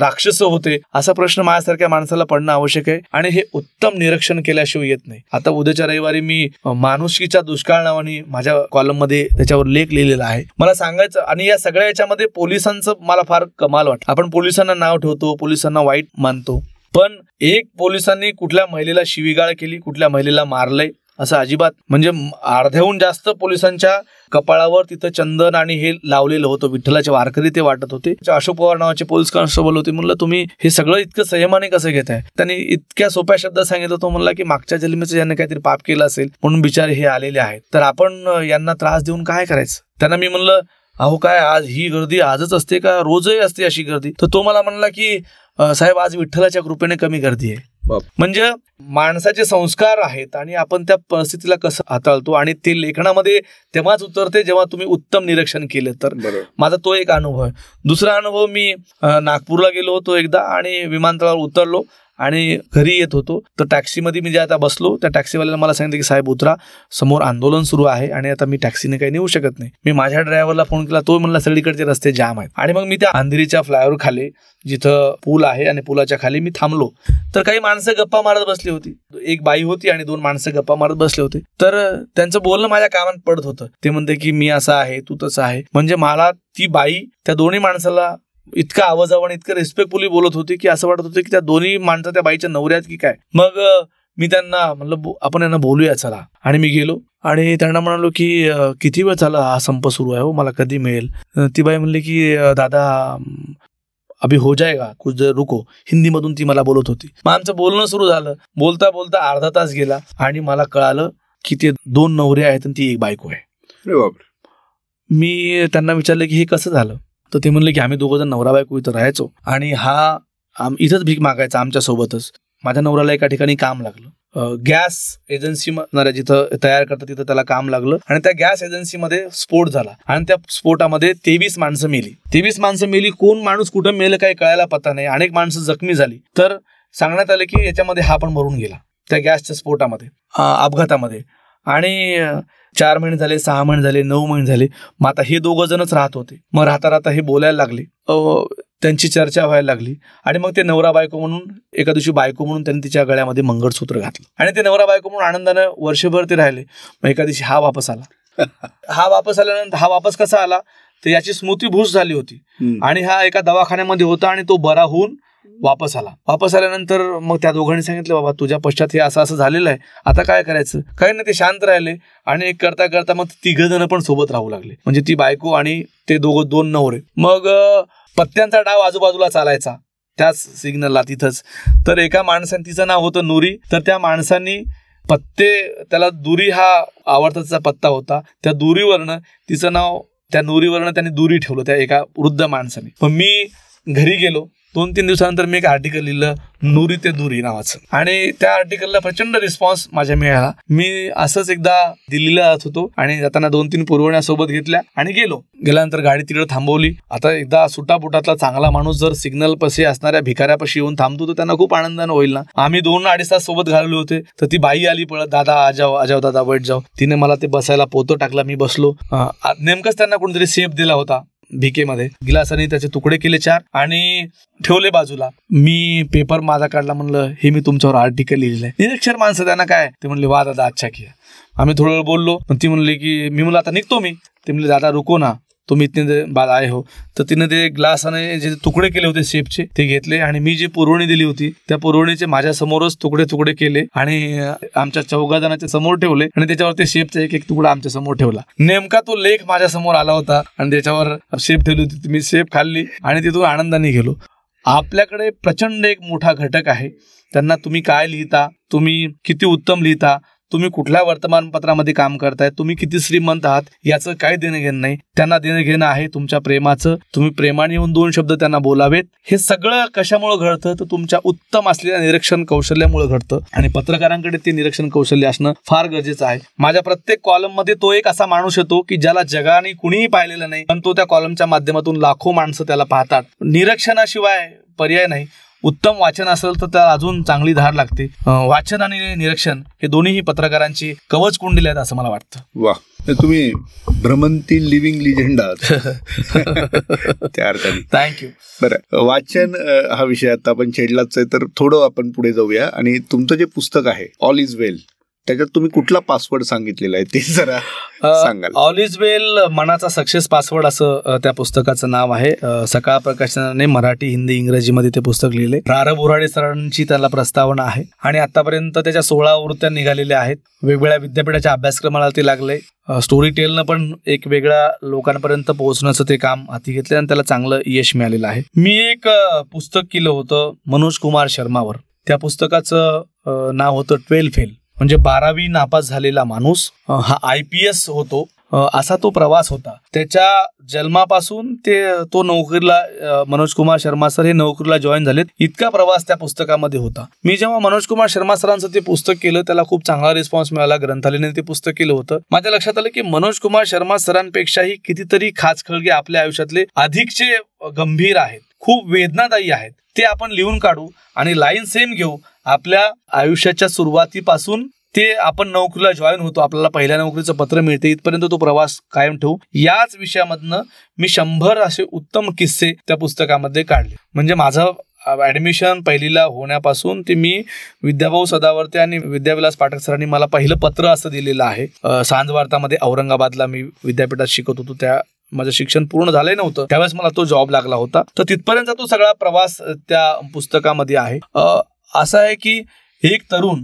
राक्षस होते असा प्रश्न माझ्यासारख्या माणसाला पडणं आवश्यक आहे. आणि हे उत्तम निरीक्षण केल्याशिवाय येत नाही. आता उद्याच्या रविवारी मी माणुसकीच्या दुष्काळ नावाने माझ्या कॉलममध्ये त्याच्यावर लेख लिहिलेला आहे. मला सांगायचं आणि या सगळ्या याच्यामध्ये पोलिसांचं मला फार कमाल वाटतं. आपण पोलिसांना नाव ठेवतो पोलिसांना वाईट मानतो. पण एक पोलिसांनी कुठल्या महिलेला शिवीगाळ केली कुठल्या महिलेला मारलंय असं अजिबात म्हणजे अर्ध्याहून जास्त पोलिसांच्या कपाळावर तिथं चंदन आणि हे लावलेलं होतं विठ्ठलाच्या वारकरी ते वाटत होते. अशोक पवार नावाचे पोलीस कॉन्स्टेबल होते म्हणलं तुम्ही हे सगळं इतकं संयमाने कसं घेत आहे त्यांनी इतक्या सोप्या शब्दात सांगितलं तो म्हणला की मागच्या जन्मीचं ज्यांनी काहीतरी पाप केलं असेल म्हणून बिचारे हे आलेले आहेत. तर आपण यांना त्रास देऊन काय करायचं? त्यांना मी म्हणलं अहो काय आज ही गर्दी आजच असते का? रोजही असते अशी गर्दी? तर तो मला म्हणला की साहेब आज विठ्ठलाच्या कृपेने कमी गर्दी आहे. म्हणजे माणसाचे संस्कार आहेत आणि आपण त्या परिस्थितीला कसं हाताळतो आणि ते लेखनामध्ये तेव्हाच उतरते जेव्हा तुम्ही उत्तम निरीक्षण केलं तर. माझा तो एक अनुभव आहे. दुसरा अनुभव मी नागपूरला गेलो होतो एकदा आणि विमानतळावर उतरलो. आणि घरी येत होतो. तर टॅक्सीमध्ये मी जे आता बसलो त्या टॅक्सीवाल्याला मला सांगितलं की साहेब उतरा समोर आंदोलन सुरू आहे आणि आता मी टॅक्सीने काही नेऊ शकत नाही. मी माझ्या ड्रायव्हरला फोन केला तो म्हणला सगळीकडचे रस्ते जाम आहेत. आणि मग मी त्या अंधेरीच्या फ्लायओव्हर खाली जिथं पूल आहे आणि पुलाच्या खाली मी थांबलो. तर काही माणसं गप्पा मारत बसली होती. एक बाई होती आणि दोन माणसं गप्पा मारत बसले होते. तर त्यांचं बोलणं माझ्या कामात पडत होतं. ते म्हणते की मी असं आहे तू तसं आहे. म्हणजे मला ती बाई त्या दोन्ही माणसाला इतका आवाजावर आणि इतकं रिस्पेक्टफुली बोलत होती की असं वाटत होतं की त्या दोन्ही माणसं त्या बाईच्या नवऱ्यात की काय. मग मी त्यांना म्हणलं बो- आपण यांना बोलूया चला. आणि मी गेलो. आणि त्यांना म्हणालो की किती वेळ झाला हा संप सुरू आहे हो? मला कधी मिळेल? ती बाई म्हणली की दादा अभी हो जाएगा कुछ देर रुको. हिंदीमधून ती मला बोलत होती. मग आमचं बोलणं सुरू झालं. बोलता बोलता अर्धा तास गेला आणि मला कळालं की ते दोन नवरे आहेत आणि ती एक बायको आहे. मी त्यांना विचारलं की हे कसं झालं? तर ते म्हणले की आम्ही दोघं जण नवरा बायको इथं राहायचो. आणि हा आम इथंच भीक मागायचा आमच्यासोबतच माझ्या नवऱ्याला एका ठिकाणी काम लागलं. गॅस एजन्सी जिथं तयार करतात तिथं त्याला काम लागलं. आणि त्या गॅस एजन्सीमध्ये स्फोट झाला. आणि त्या स्फोटामध्ये तेवीस माणसं मेली. तेवीस माणसं मेली कोण माणूस कुठं मेलं काही कळायला पत्ता नाही. अनेक माणसं जखमी झाली. तर सांगण्यात आलं की याच्यामध्ये हा पण मरून गेला. त्या गॅसच्या स्फोटामध्ये अपघातामध्ये. आणि चार महिने झाले सहा महिने झाले नऊ महिने झाले. मग आता हे दोघं जणच राहत होते. मग राहता राहता हे बोलायला लागले. त्यांची चर्चा व्हायला लागली. आणि मग ते नवरा बायको म्हणून एका दिवशी बायको म्हणून त्यांनी तिच्या गळ्यामध्ये मंगळसूत्र घातलं. आणि ते नवरा बायको म्हणून आनंदानं वर्षभर ते राहिले. मग एका दिवशी हा वापस आला. हा वापस आल्यानंतर हा वापस कसा आला? तर याची स्मृतीभूस झाली होती. आणि हा एका दवाखान्यामध्ये होता आणि तो बरा होऊन वापस आला. वापस आल्यानंतर मग त्या दोघांनी सांगितलं बाबा तुझ्या पश्चात हे असं असं झालेलं आहे. आता काय करायचं? काही नाही ते शांत राहिले आणि एक करता करता मग तिघ जण पण सोबत राहू लागले. म्हणजे ती बायको आणि ते दोघं दोन नवरे. मग पत्त्यांचा डाव आजूबाजूला चालायचा. त्याच सिग्नलला तिथंच. तर एका माणसाने तिचं नाव होतं नुरी. तर त्या माणसांनी पत्ते त्याला दुरी हा आवडताचा पत्ता होता. त्या दुरीवरनं तिचं नाव त्या नुरीवरनं त्यांनी दुरी ठेवलं त्या एका वृद्ध माणसाने. मग मी घरी गेलो. दोन तीन दिवसानंतर मी एक आर्टिकल लिहिलं नुरी ते दुरी नावाचं. आणि त्या आर्टिकलला प्रचंड रिस्पॉन्स माझ्या मिळाला. मी असंच एकदा दिल्लीला जात होतो आणि जाताना दोन तीन पुरवण्या सोबत घेतल्या आणि गेलो. गेल्यानंतर गाडी तिकडे थांबवली. आता एकदा सुटापुटातला चांगला माणूस जर सिग्नल पशी असणाऱ्या भिकाऱ्यापाशी येऊन थांबतो तर त्यांना खूप आनंदानं होईल ना. आम्ही दोन अडीच तास सोबत घालवले होते तर ती बाई आली पळत दादा आजाव आजाव दादा बैठ जाऊ तिने मला ते बसायला पोतो टाकला मी बसलो. नेमकंच त्यांना कोणतरी सेफ दिला होता. भिकेमध्ये. गिलासाने त्याचे तुकडे केले चार आणि ठेवले बाजूला. मी पेपर माझा काढला म्हणलं हे मी तुमच्यावर आर्टिकल लिहिलेलं आहे निरक्षर माणसं त्यांना काय ते म्हणले वा दादा अच्छा किया आम्ही थोडं वेळ बोललो पण ती म्हणली की मी म्हणलं आता निघतो मी. ते म्हणले दादा रुको ना. तुम्ही इतने बाद आए हो तर तिने ते ग्लासाने जे तुकडे केले होते शेपचे ते घेतले आणि मी जी पुरवणी दिली होती त्या पुरवणीचे माझ्या समोरच तुकडे तुकडे केले आणि आमच्या चौघा जणांच्या समोर ठेवले आणि त्याच्यावर ते शेपचा एक एक तुकडा आमच्यासमोर ठेवला. नेमका तो लेख माझ्यासमोर आला होता आणि त्याच्यावर शेप ठेवली होती मी शेप खाल्ली आणि तिथून आनंदाने गेलो. आपल्याकडे प्रचंड एक मोठा घटक आहे. त्यांना तुम्ही काय लिहिता तुम्ही किती उत्तम लिहिता तुम्ही कुठल्या वर्तमानपत्रामध्ये काम करताय? तुम्ही किती श्रीमंत आहात? याचं काही देणं घेणं नाही. त्यांना देणं घेणं आहे तुमच्या प्रेमाचं. तुम्ही प्रेमाने येऊन दोन शब्द त्यांना बोलावेत. हे सगळं कशामुळे घडतं? तर तुमच्या उत्तम असलेल्या निरीक्षण कौशल्यामुळे घडतं. आणि पत्रकारांकडे ते निरीक्षण कौशल्य असणं फार गरजेचं आहे. माझ्या प्रत्येक कॉलममध्ये तो एक असा माणूस येतो की ज्याला जगाने कुणीही पाहिलेलं नाही पण तो त्या कॉलमच्या माध्यमातून लाखो माणसं त्याला पाहतात. निरीक्षणाशिवाय पर्याय नाही. उत्तम वाचन असेल तर त्याला अजून चांगली धार लागते. वाचन आणि निरीक्षण हे दोन्हीही पत्रकारांची कवच कुंडली आहेत असं मला वाटतं. वा. तुम्ही भ्रमंती लिव्हिंग लिजेंड आहात. त्या अर्थाने. थँक्यू बरं वाचन हा विषय आता आपण छेडलाच आहे तर थोडं आपण पुढे जाऊया. आणि तुमचं जे पुस्तक आहे ऑल इज वेल त्याच्यात तुम्ही कुठला पासवर्ड सांगितलेला आहे ते जरा सांगाल. ऑल इज वेल मनाचा सक्सेस पासवर्ड असं त्या पुस्तकाचं नाव आहे. सकाळ प्रकाशनाने मराठी हिंदी इंग्रजीमध्ये ते पुस्तक लिहिले. रार बोराडे सरांची त्याला प्रस्तावना आहे. आणि आतापर्यंत त्याच्या सोळा आवृत्त्या निघालेल्या आहेत. वेगवेगळ्या विद्यापीठाच्या अभ्यासक्रमाला ते लागले. स्टोरी टेलनं पण एक वेगळ्या लोकांपर्यंत पोहोचण्याचं ते काम हाती घेतलं आणि त्याला चांगलं यश मिळालेलं आहे. मी एक पुस्तक केलं होतं मनोज कुमार शर्मावर. त्या पुस्तकाचं नाव होतं ट्वेल्व फेल. म्हणजे बारावी नापास झालेला माणूस हा आय पी एस होतो. असा तो प्रवास होता. त्याच्या जन्मापासून ते तो नोकरीला मनोज कुमार शर्मा सर हे नोकरीला जॉईन झालेत. इतका प्रवास त्या पुस्तकामध्ये होता. मी जेव्हा मनोज कुमार शर्मा सरांचं ते पुस्तक केलं त्याला खूप चांगला रिस्पॉन्स मिळाला. ग्रंथालयाने ते पुस्तक केलं होतं. माझ्या लक्षात आलं की मनोज कुमार शर्मा सरांपेक्षाही कितीतरी खाचखळगे आपल्या आयुष्यातले अधिकचे गंभीर आहेत. खूप वेदनादायी आहेत. ते आपण लिहून काढू आणि लाईन सेम घेऊ. आपल्या आयुष्याच्या सुरुवातीपासून ते आपण नोकरीला जॉईन होतो. आपल्याला पहिल्या नोकरीचं पत्र मिळते. इथपर्यंत तो प्रवास कायम ठेवू. याच विषयामधनं मी शंभर असे उत्तम किस्से त्या पुस्तकामध्ये काढले. म्हणजे माझं ऍडमिशन पहिलीला होण्यापासून ते मी विद्याभाऊ सदावर्ते आणि विद्याविलास पाठक सरांनी मला पहिलं पत्र असं दिलेलं आहे. सांजवार्तामध्ये औरंगाबादला मी विद्यापीठात शिकत होतो. त्या माझं शिक्षण पूर्ण झालंय नव्हतं त्यावेळेस मला तो जॉब लागला होता. तर तिथपर्यंत तो सगळा प्रवास त्या पुस्तकामध्ये आहे. असं आहे की एक तरुण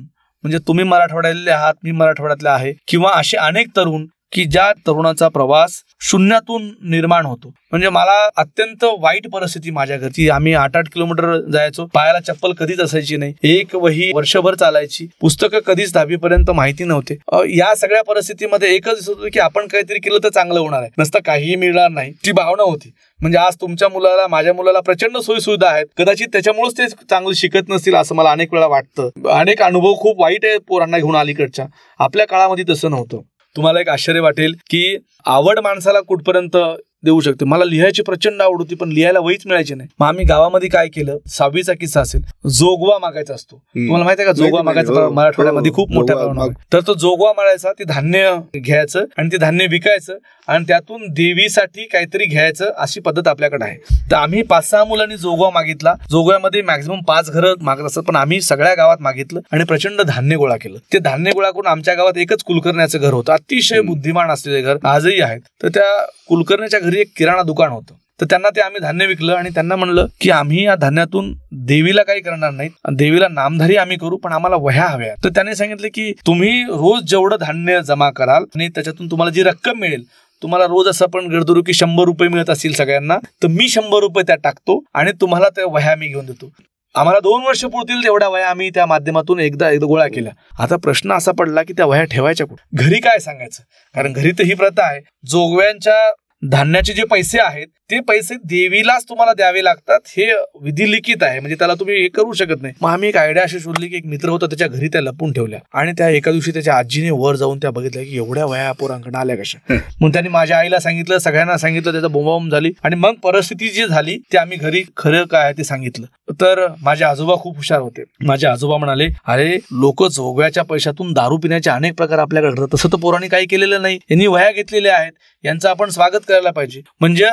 म्हणजे तुम्ही मराठवाड्यातले आहात मी मराठवाड्यातले आहे किंवा असे अनेक तरुण की ज्या तरुणाचा प्रवास शून्यातून निर्माण होतो. म्हणजे मला अत्यंत वाईट परिस्थिती माझ्या घरची. आम्ही आठ आठ किलोमीटर जायचो. पायाला चप्पल कधीच असायची नाही. एक वही वर्षभर चालायची. पुस्तकं कधीच दहावीपर्यंत माहिती नव्हते. या सगळ्या परिस्थितीमध्ये एकच दिसत होतं की आपण काहीतरी केलं तर चांगलं होणार आहे. नसतं काहीही मिळणार नाही. ती भावना होती. म्हणजे आज तुमच्या मुलाला माझ्या मुलाला प्रचंड सोयीसुविधा आहेत. कदाचित त्याच्यामुळेच ते चांगलं शिकत नसतील असं मला अनेक वेळा वाटतं. अनेक अनुभव खूप वाईट आहे पोरांना घेऊन अलीकडच्या. आपल्या काळामध्ये तसं नव्हतं. तुम्हाला एक आश्चर्य वाटेल की आवड माणसाला कुठपर्यंत देऊ शकते. मला लिहायची प्रचंड आवड होती पण लिहायला वहीच मिळायची नाही. मग आम्ही गावामध्ये काय केलं? सहावीचा किस्सा असेल. जोगवा मागायचा असतो. तुम्हाला माहिती आहे का? जोगवा मागायचा हो, मराठवाड्यामध्ये हो, खूप मोठ्या आहे. तर तो जोगवा मारायचा ते धान्य घ्यायचं आणि ते धान्य विकायचं आणि त्यातून देवीसाठी काहीतरी घ्यायचं अशी पद्धत आपल्याकडे आहे. तर आम्ही पाच सहा मुलांनी जोगवा मागितला. जोगव्यामध्ये मॅक्झिमम पाच घरं मागत असतात पण आम्ही सगळ्या गावात मागितलं आणि प्रचंड धान्य गोळा केलं. ते धान्य गोळा करून आमच्या गावात एकच कुलकर्ण्याचं घर होतं. अतिशय. बुद्धिमान असलेले घर आजही आहेत. तर त्या कुलकर्ण्याच्या घरी एक किराणा दुकान होतं. तर त्यांना ते आम्ही धान्य विकलं आणि त्यांना म्हणलं की आम्ही या धान्यातून देवीला काही करणार नाहीत. देवीला नामधारी आम्ही करू पण आम्हाला वह्या हव्या तर त्यांनी सांगितलं की तुम्ही रोज जेवढं धान्य जमा कराल आणि त्याच्यातून तुम्हाला जी रक्कम मिळेल तुम्हाला रोज असं पण गडदरू की शंभर रुपये मिळत असतील सगळ्यांना तर मी शंभर रुपये त्यात टाकतो आणि तुम्हाला त्या वह्या मी घेऊन देतो. आम्हाला दोन वर्ष पुरतील तेवढ्या वया आम्ही त्या माध्यमातून एकदा एकदा गोळा केल्या. आता प्रश्न असा पडला की त्या वह्या ठेवायच्या कुठे? घरी काय सांगायचं? कारण घरी तर ही प्रथा आहे. जोगव्यांच्या धान्याचे जे पैसे आहेत ते पैसे देवीलाच तुम्हाला द्यावे लागतात हे विधिलिखित आहे. म्हणजे त्याला तुम्ही हे करू शकत नाही. मग आम्ही एक आयडिया अशी शोधली की एक मित्र होता त्याच्या घरी त्या लपून ठेवल्या. आणि त्या एका दिवशी त्याच्या आजीने वर जाऊन त्या बघितल्या की एवढ्या वया पोरांकडे आल्या कशा. मग त्यांनी माझ्या आईला सांगितलं सगळ्यांना सांगितलं त्याचा बोंबाबोंब झाली. आणि मग परिस्थिती जी झाली ते आम्ही घरी खरं काय आहे ते सांगितलं. तर माझे आजोबा खूप हुशार होते. माझे आजोबा म्हणाले अरे लोक जोगव्याच्या पैशातून दारू पिण्याचे अनेक प्रकार आपल्याकडे तसं तर पोरांनी काही केलेलं नाही. यांनी वह्या घेतलेल्या आहेत. यांचं आपण स्वागत करायला पाहिजे. म्हणजे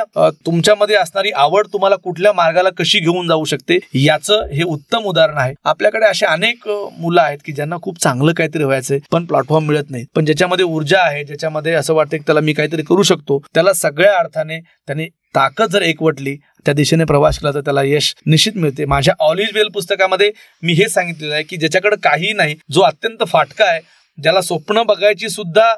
तुमच्यामध्ये असणारी आवड तुम्हाला कुठल्या मार्गाला कशी घेऊन जाऊ शकते याचं हे उत्तम उदाहरण आहे. आपल्याकडे असे अनेक मुलं आहेत की ज्यांना खूप चांगलं काहीतरी व्हायचंय पण प्लॅटफॉर्म मिळत नाही. पण ज्याच्यामध्ये ऊर्जा आहे ज्याच्यामध्ये असं वाटतं की त्याला मी काहीतरी करू शकतो त्याला सगळ्या अर्थाने त्याने ताकद जर एकवटली त्या दिशेने प्रवास केला तर त्याला यश निश्चित मिळते. माझ्या ऑल इज वेल पुस्तकामध्ये मी हे सांगितलेलं आहे की ज्याच्याकडे काही नाही जो अत्यंत फाटका आहे ज्याला स्वप्न बघायची सुद्धा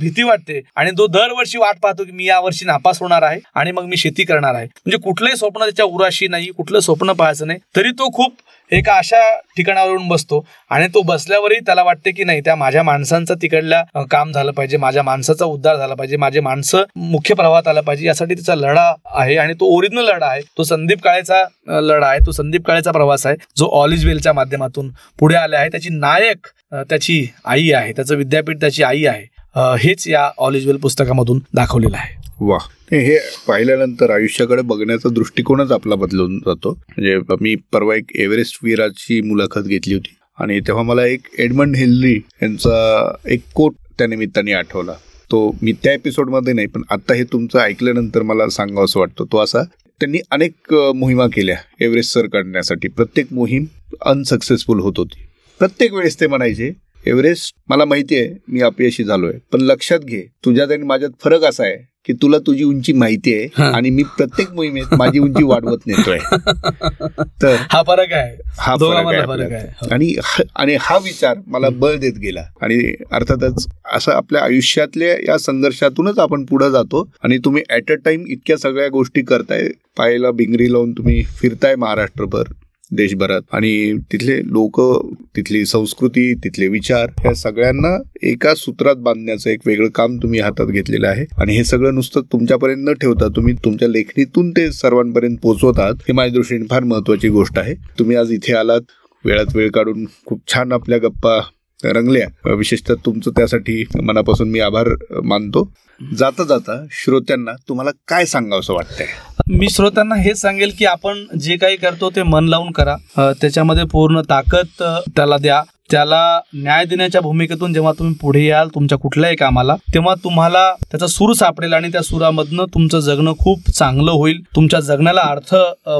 भीती वाटते. आणि तो दरवर्षी वाट पाहतो की मी यावर्षी नापास होणार आहे आणि मग मी शेती करणार आहे. म्हणजे कुठलंही स्वप्न त्याच्या उराशी नाही कुठलं स्वप्न पाहायचं नाही तरी तो खूप एका अशा ठिकाणावरून बसतो. आणि तो बसल्यावरही त्याला वाटते की नाही त्या माझ्या माणसांचं तिकडल्या काम झालं पाहिजे माझ्या माणसाचा उद्धार झाला पाहिजे माझे माणसं मुख्य प्रवाहात आलं पाहिजे यासाठी त्याचा लढा आहे आणि तो ओरिजिनल लढा आहे. तो संदीप काळेचा लढा आहे तो संदीप काळेचा प्रवास आहे जो ऑल इज वेलच्या माध्यमातून पुढे आले आहे. त्याची नायक त्याची आई आहे त्याचं विद्यापीठ त्याची आई आहे. हेच या ऑल इज वेल पुस्तकामधून दाखवलेलं आहे. वा. हे पाहिल्यानंतर आयुष्याकडे बघण्याचा दृष्टिकोनच आपला बदलून जातो. म्हणजे मी परवा एक एव्हरेस्ट वीराची मुलाखत घेतली होती. आणि तेव्हा मला एक एडमंड हेनरी यांचा एक कोट त्या निमित्ताने आठवला. तो मी त्या एपिसोडमध्ये नाही पण आता हे तुमचं ऐकल्यानंतर मला सांगावं असं वाटतं. तो असा त्यांनी अनेक मोहिमा केल्या एव्हरेस्ट सर करण्यासाठी प्रत्येक मोहीम अनसक्सेसफुल होत होती. प्रत्येक वेळेस ते म्हणायचे एव्हरेस्ट मला माहिती आहे मी अपयशी झालोय. पण लक्षात घे तुझ्यात आणि माझ्यात फरक असा आहे की तुला तुझी उंची माहिती आहे. आणि मी प्रत्येक मोहिमेत माझी उंची वाढवत नेतोय तर हा फरक आहे. हा फरक आहे हो. आणि ह- आणि हा विचार मला बळ देत गेला. आणि अर्थातच असं आपल्या आयुष्यातल्या या संघर्षातूनच आपण पुढे जातो आणि तुम्ही ऍट अ टाइम इतक्या सगळ्या गोष्टी करताय पायाला भिंगरी लावून तुम्ही फिरताय महाराष्ट्रभर. देशभरात. आणि तिथले लोक तिथली संस्कृती तिथले विचार या सगळ्यांना एका सूत्रात बांधण्याचं एक वेगळं काम तुम्ही हातात घेतलेलं आहे. आणि हे सगळं नुसतं तुमच्यापर्यंत न ठेवता तुम्ही तुमच्या लेखणीतून ते सर्वांपर्यंत पोहोचवतात हे माझ्या दृष्टीने फार महत्वाची गोष्ट आहे. तुम्ही आज इथे आलात वेळात वेळ काढून खूप छान आपल्या गप्पा रंगल्या. विशेषतः तुमचं त्यासाठी मनापासून मी आभार मानतो. जाता जाता श्रोत्यांना तुम्हाला काय सांगावं वाटतंय? मी श्रोत्यांना हेच सांगेल की आपण जे काही करतो ते मन लावून करा. त्याच्यामध्ये पूर्ण ताकद त्याला द्या. त्याला न्याय देण्याच्या भूमिकेतून जेव्हा तुम्ही पुढे याल तुमच्या कुठल्याही कामाला तेव्हा तुम्हाला त्याचा सूर सापडेल आणि त्या सुरामधनं तुमचं जगणं खूप चांगलं होईल. तुमच्या जगण्याला अर्थ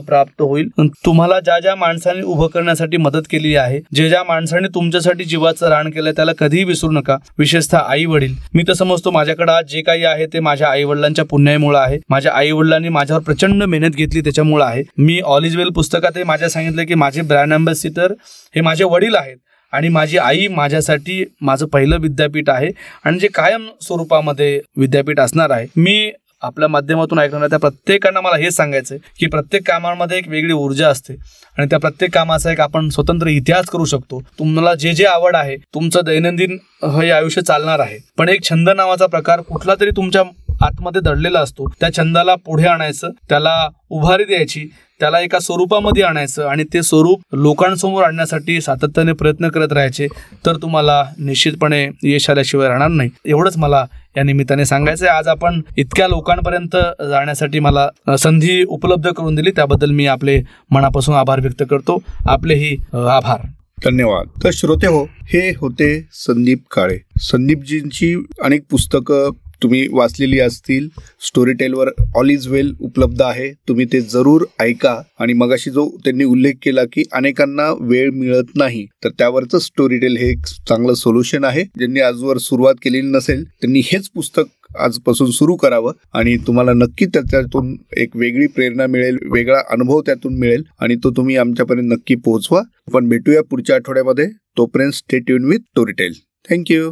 प्राप्त होईल. तुम्हाला ज्या ज्या माणसाने उभं करण्यासाठी मदत केली आहे जे ज्या माणसाने तुमच्यासाठी जीवाचं रान केलं त्याला कधीही विसरू नका. विशेषतः आई वडील. मी तर समजतो माझ्याकडे आज जे काही आहे ते माझ्या आई वडिलांच्या पुण्यामुळे आहे. माझ्या आई वडिलांनी माझ्यावर प्रचंड मेहनत घेतली त्याच्यामुळे आहे. मी ऑल इज वेल पुस्तकात माझ्या सांगितलं की माझे ब्रँड अँबॅसिडर हे माझे वडील आहेत आणि माझी आई माझ्यासाठी माझं पहिलं विद्यापीठ आहे आणि जे कायम स्वरूपामध्ये विद्यापीठ असणार आहे. मी आपल्या माध्यमातून ऐकणार त्या प्रत्येकांना मला हे सांगायचं आहे की प्रत्येक कामामध्ये एक वेगळी ऊर्जा असते आणि त्या प्रत्येक कामाचा एक आपण स्वतंत्र इतिहास करू शकतो. तुम्हाला जे जे आवड आहे तुमचं दैनंदिन हे आयुष्य चालणार आहे. पण एक छंद नावाचा प्रकार कुठला तरी तुमच्या आतमध्ये दडलेला असतो त्या छंदाला पुढे आणायचं त्याला उभारी द्यायची त्याला एका स्वरूपामध्ये आणायचं आणि ते स्वरूप लोकांसमोर आणण्यासाठी सातत्याने प्रयत्न करत राहायचे तर तुम्हाला निश्चितपणे यश आल्याशिवाय राहणार नाही. एवढंच मला या निमित्ताने सांगायचं आहे आज आपण इतक्या लोकांपर्यंत जाण्यासाठी मला संधी उपलब्ध करून दिली त्याबद्दल मी आपले मनापासून आभार व्यक्त करतो. आपलेही आभार. धन्यवाद. तर श्रोते हो हे होते संदीप काळे. संदीपजींची अनेक पुस्तकं तुम्ही वाचलेली असतील स्टोरी टेलवर ऑल इज वेल उपलब्ध आहे तुम्ही ते जरूर ऐका. आणि मगाशी जो त्यांनी उल्लेख केला की अनेकांना वेळ मिळत नाही तर त्यावरचं स्टोरी टेल हे एक चांगलं सोल्युशन आहे. ज्यांनी आजवर सुरुवात केलेली नसेल त्यांनी हेच पुस्तक आजपासून सुरू करावं. आणि तुम्हाला नक्की त्याच्यातून एक वेगळी प्रेरणा मिळेल वेगळा अनुभव त्यातून मिळेल. आणि तो तुम्ही आमच्यापर्यंत नक्की पोहोचवा. आपण भेटूया पुढच्या आठवड्यामध्ये. तोपर्यंत स्टेट युन विथ टोरीटेल थँक्यू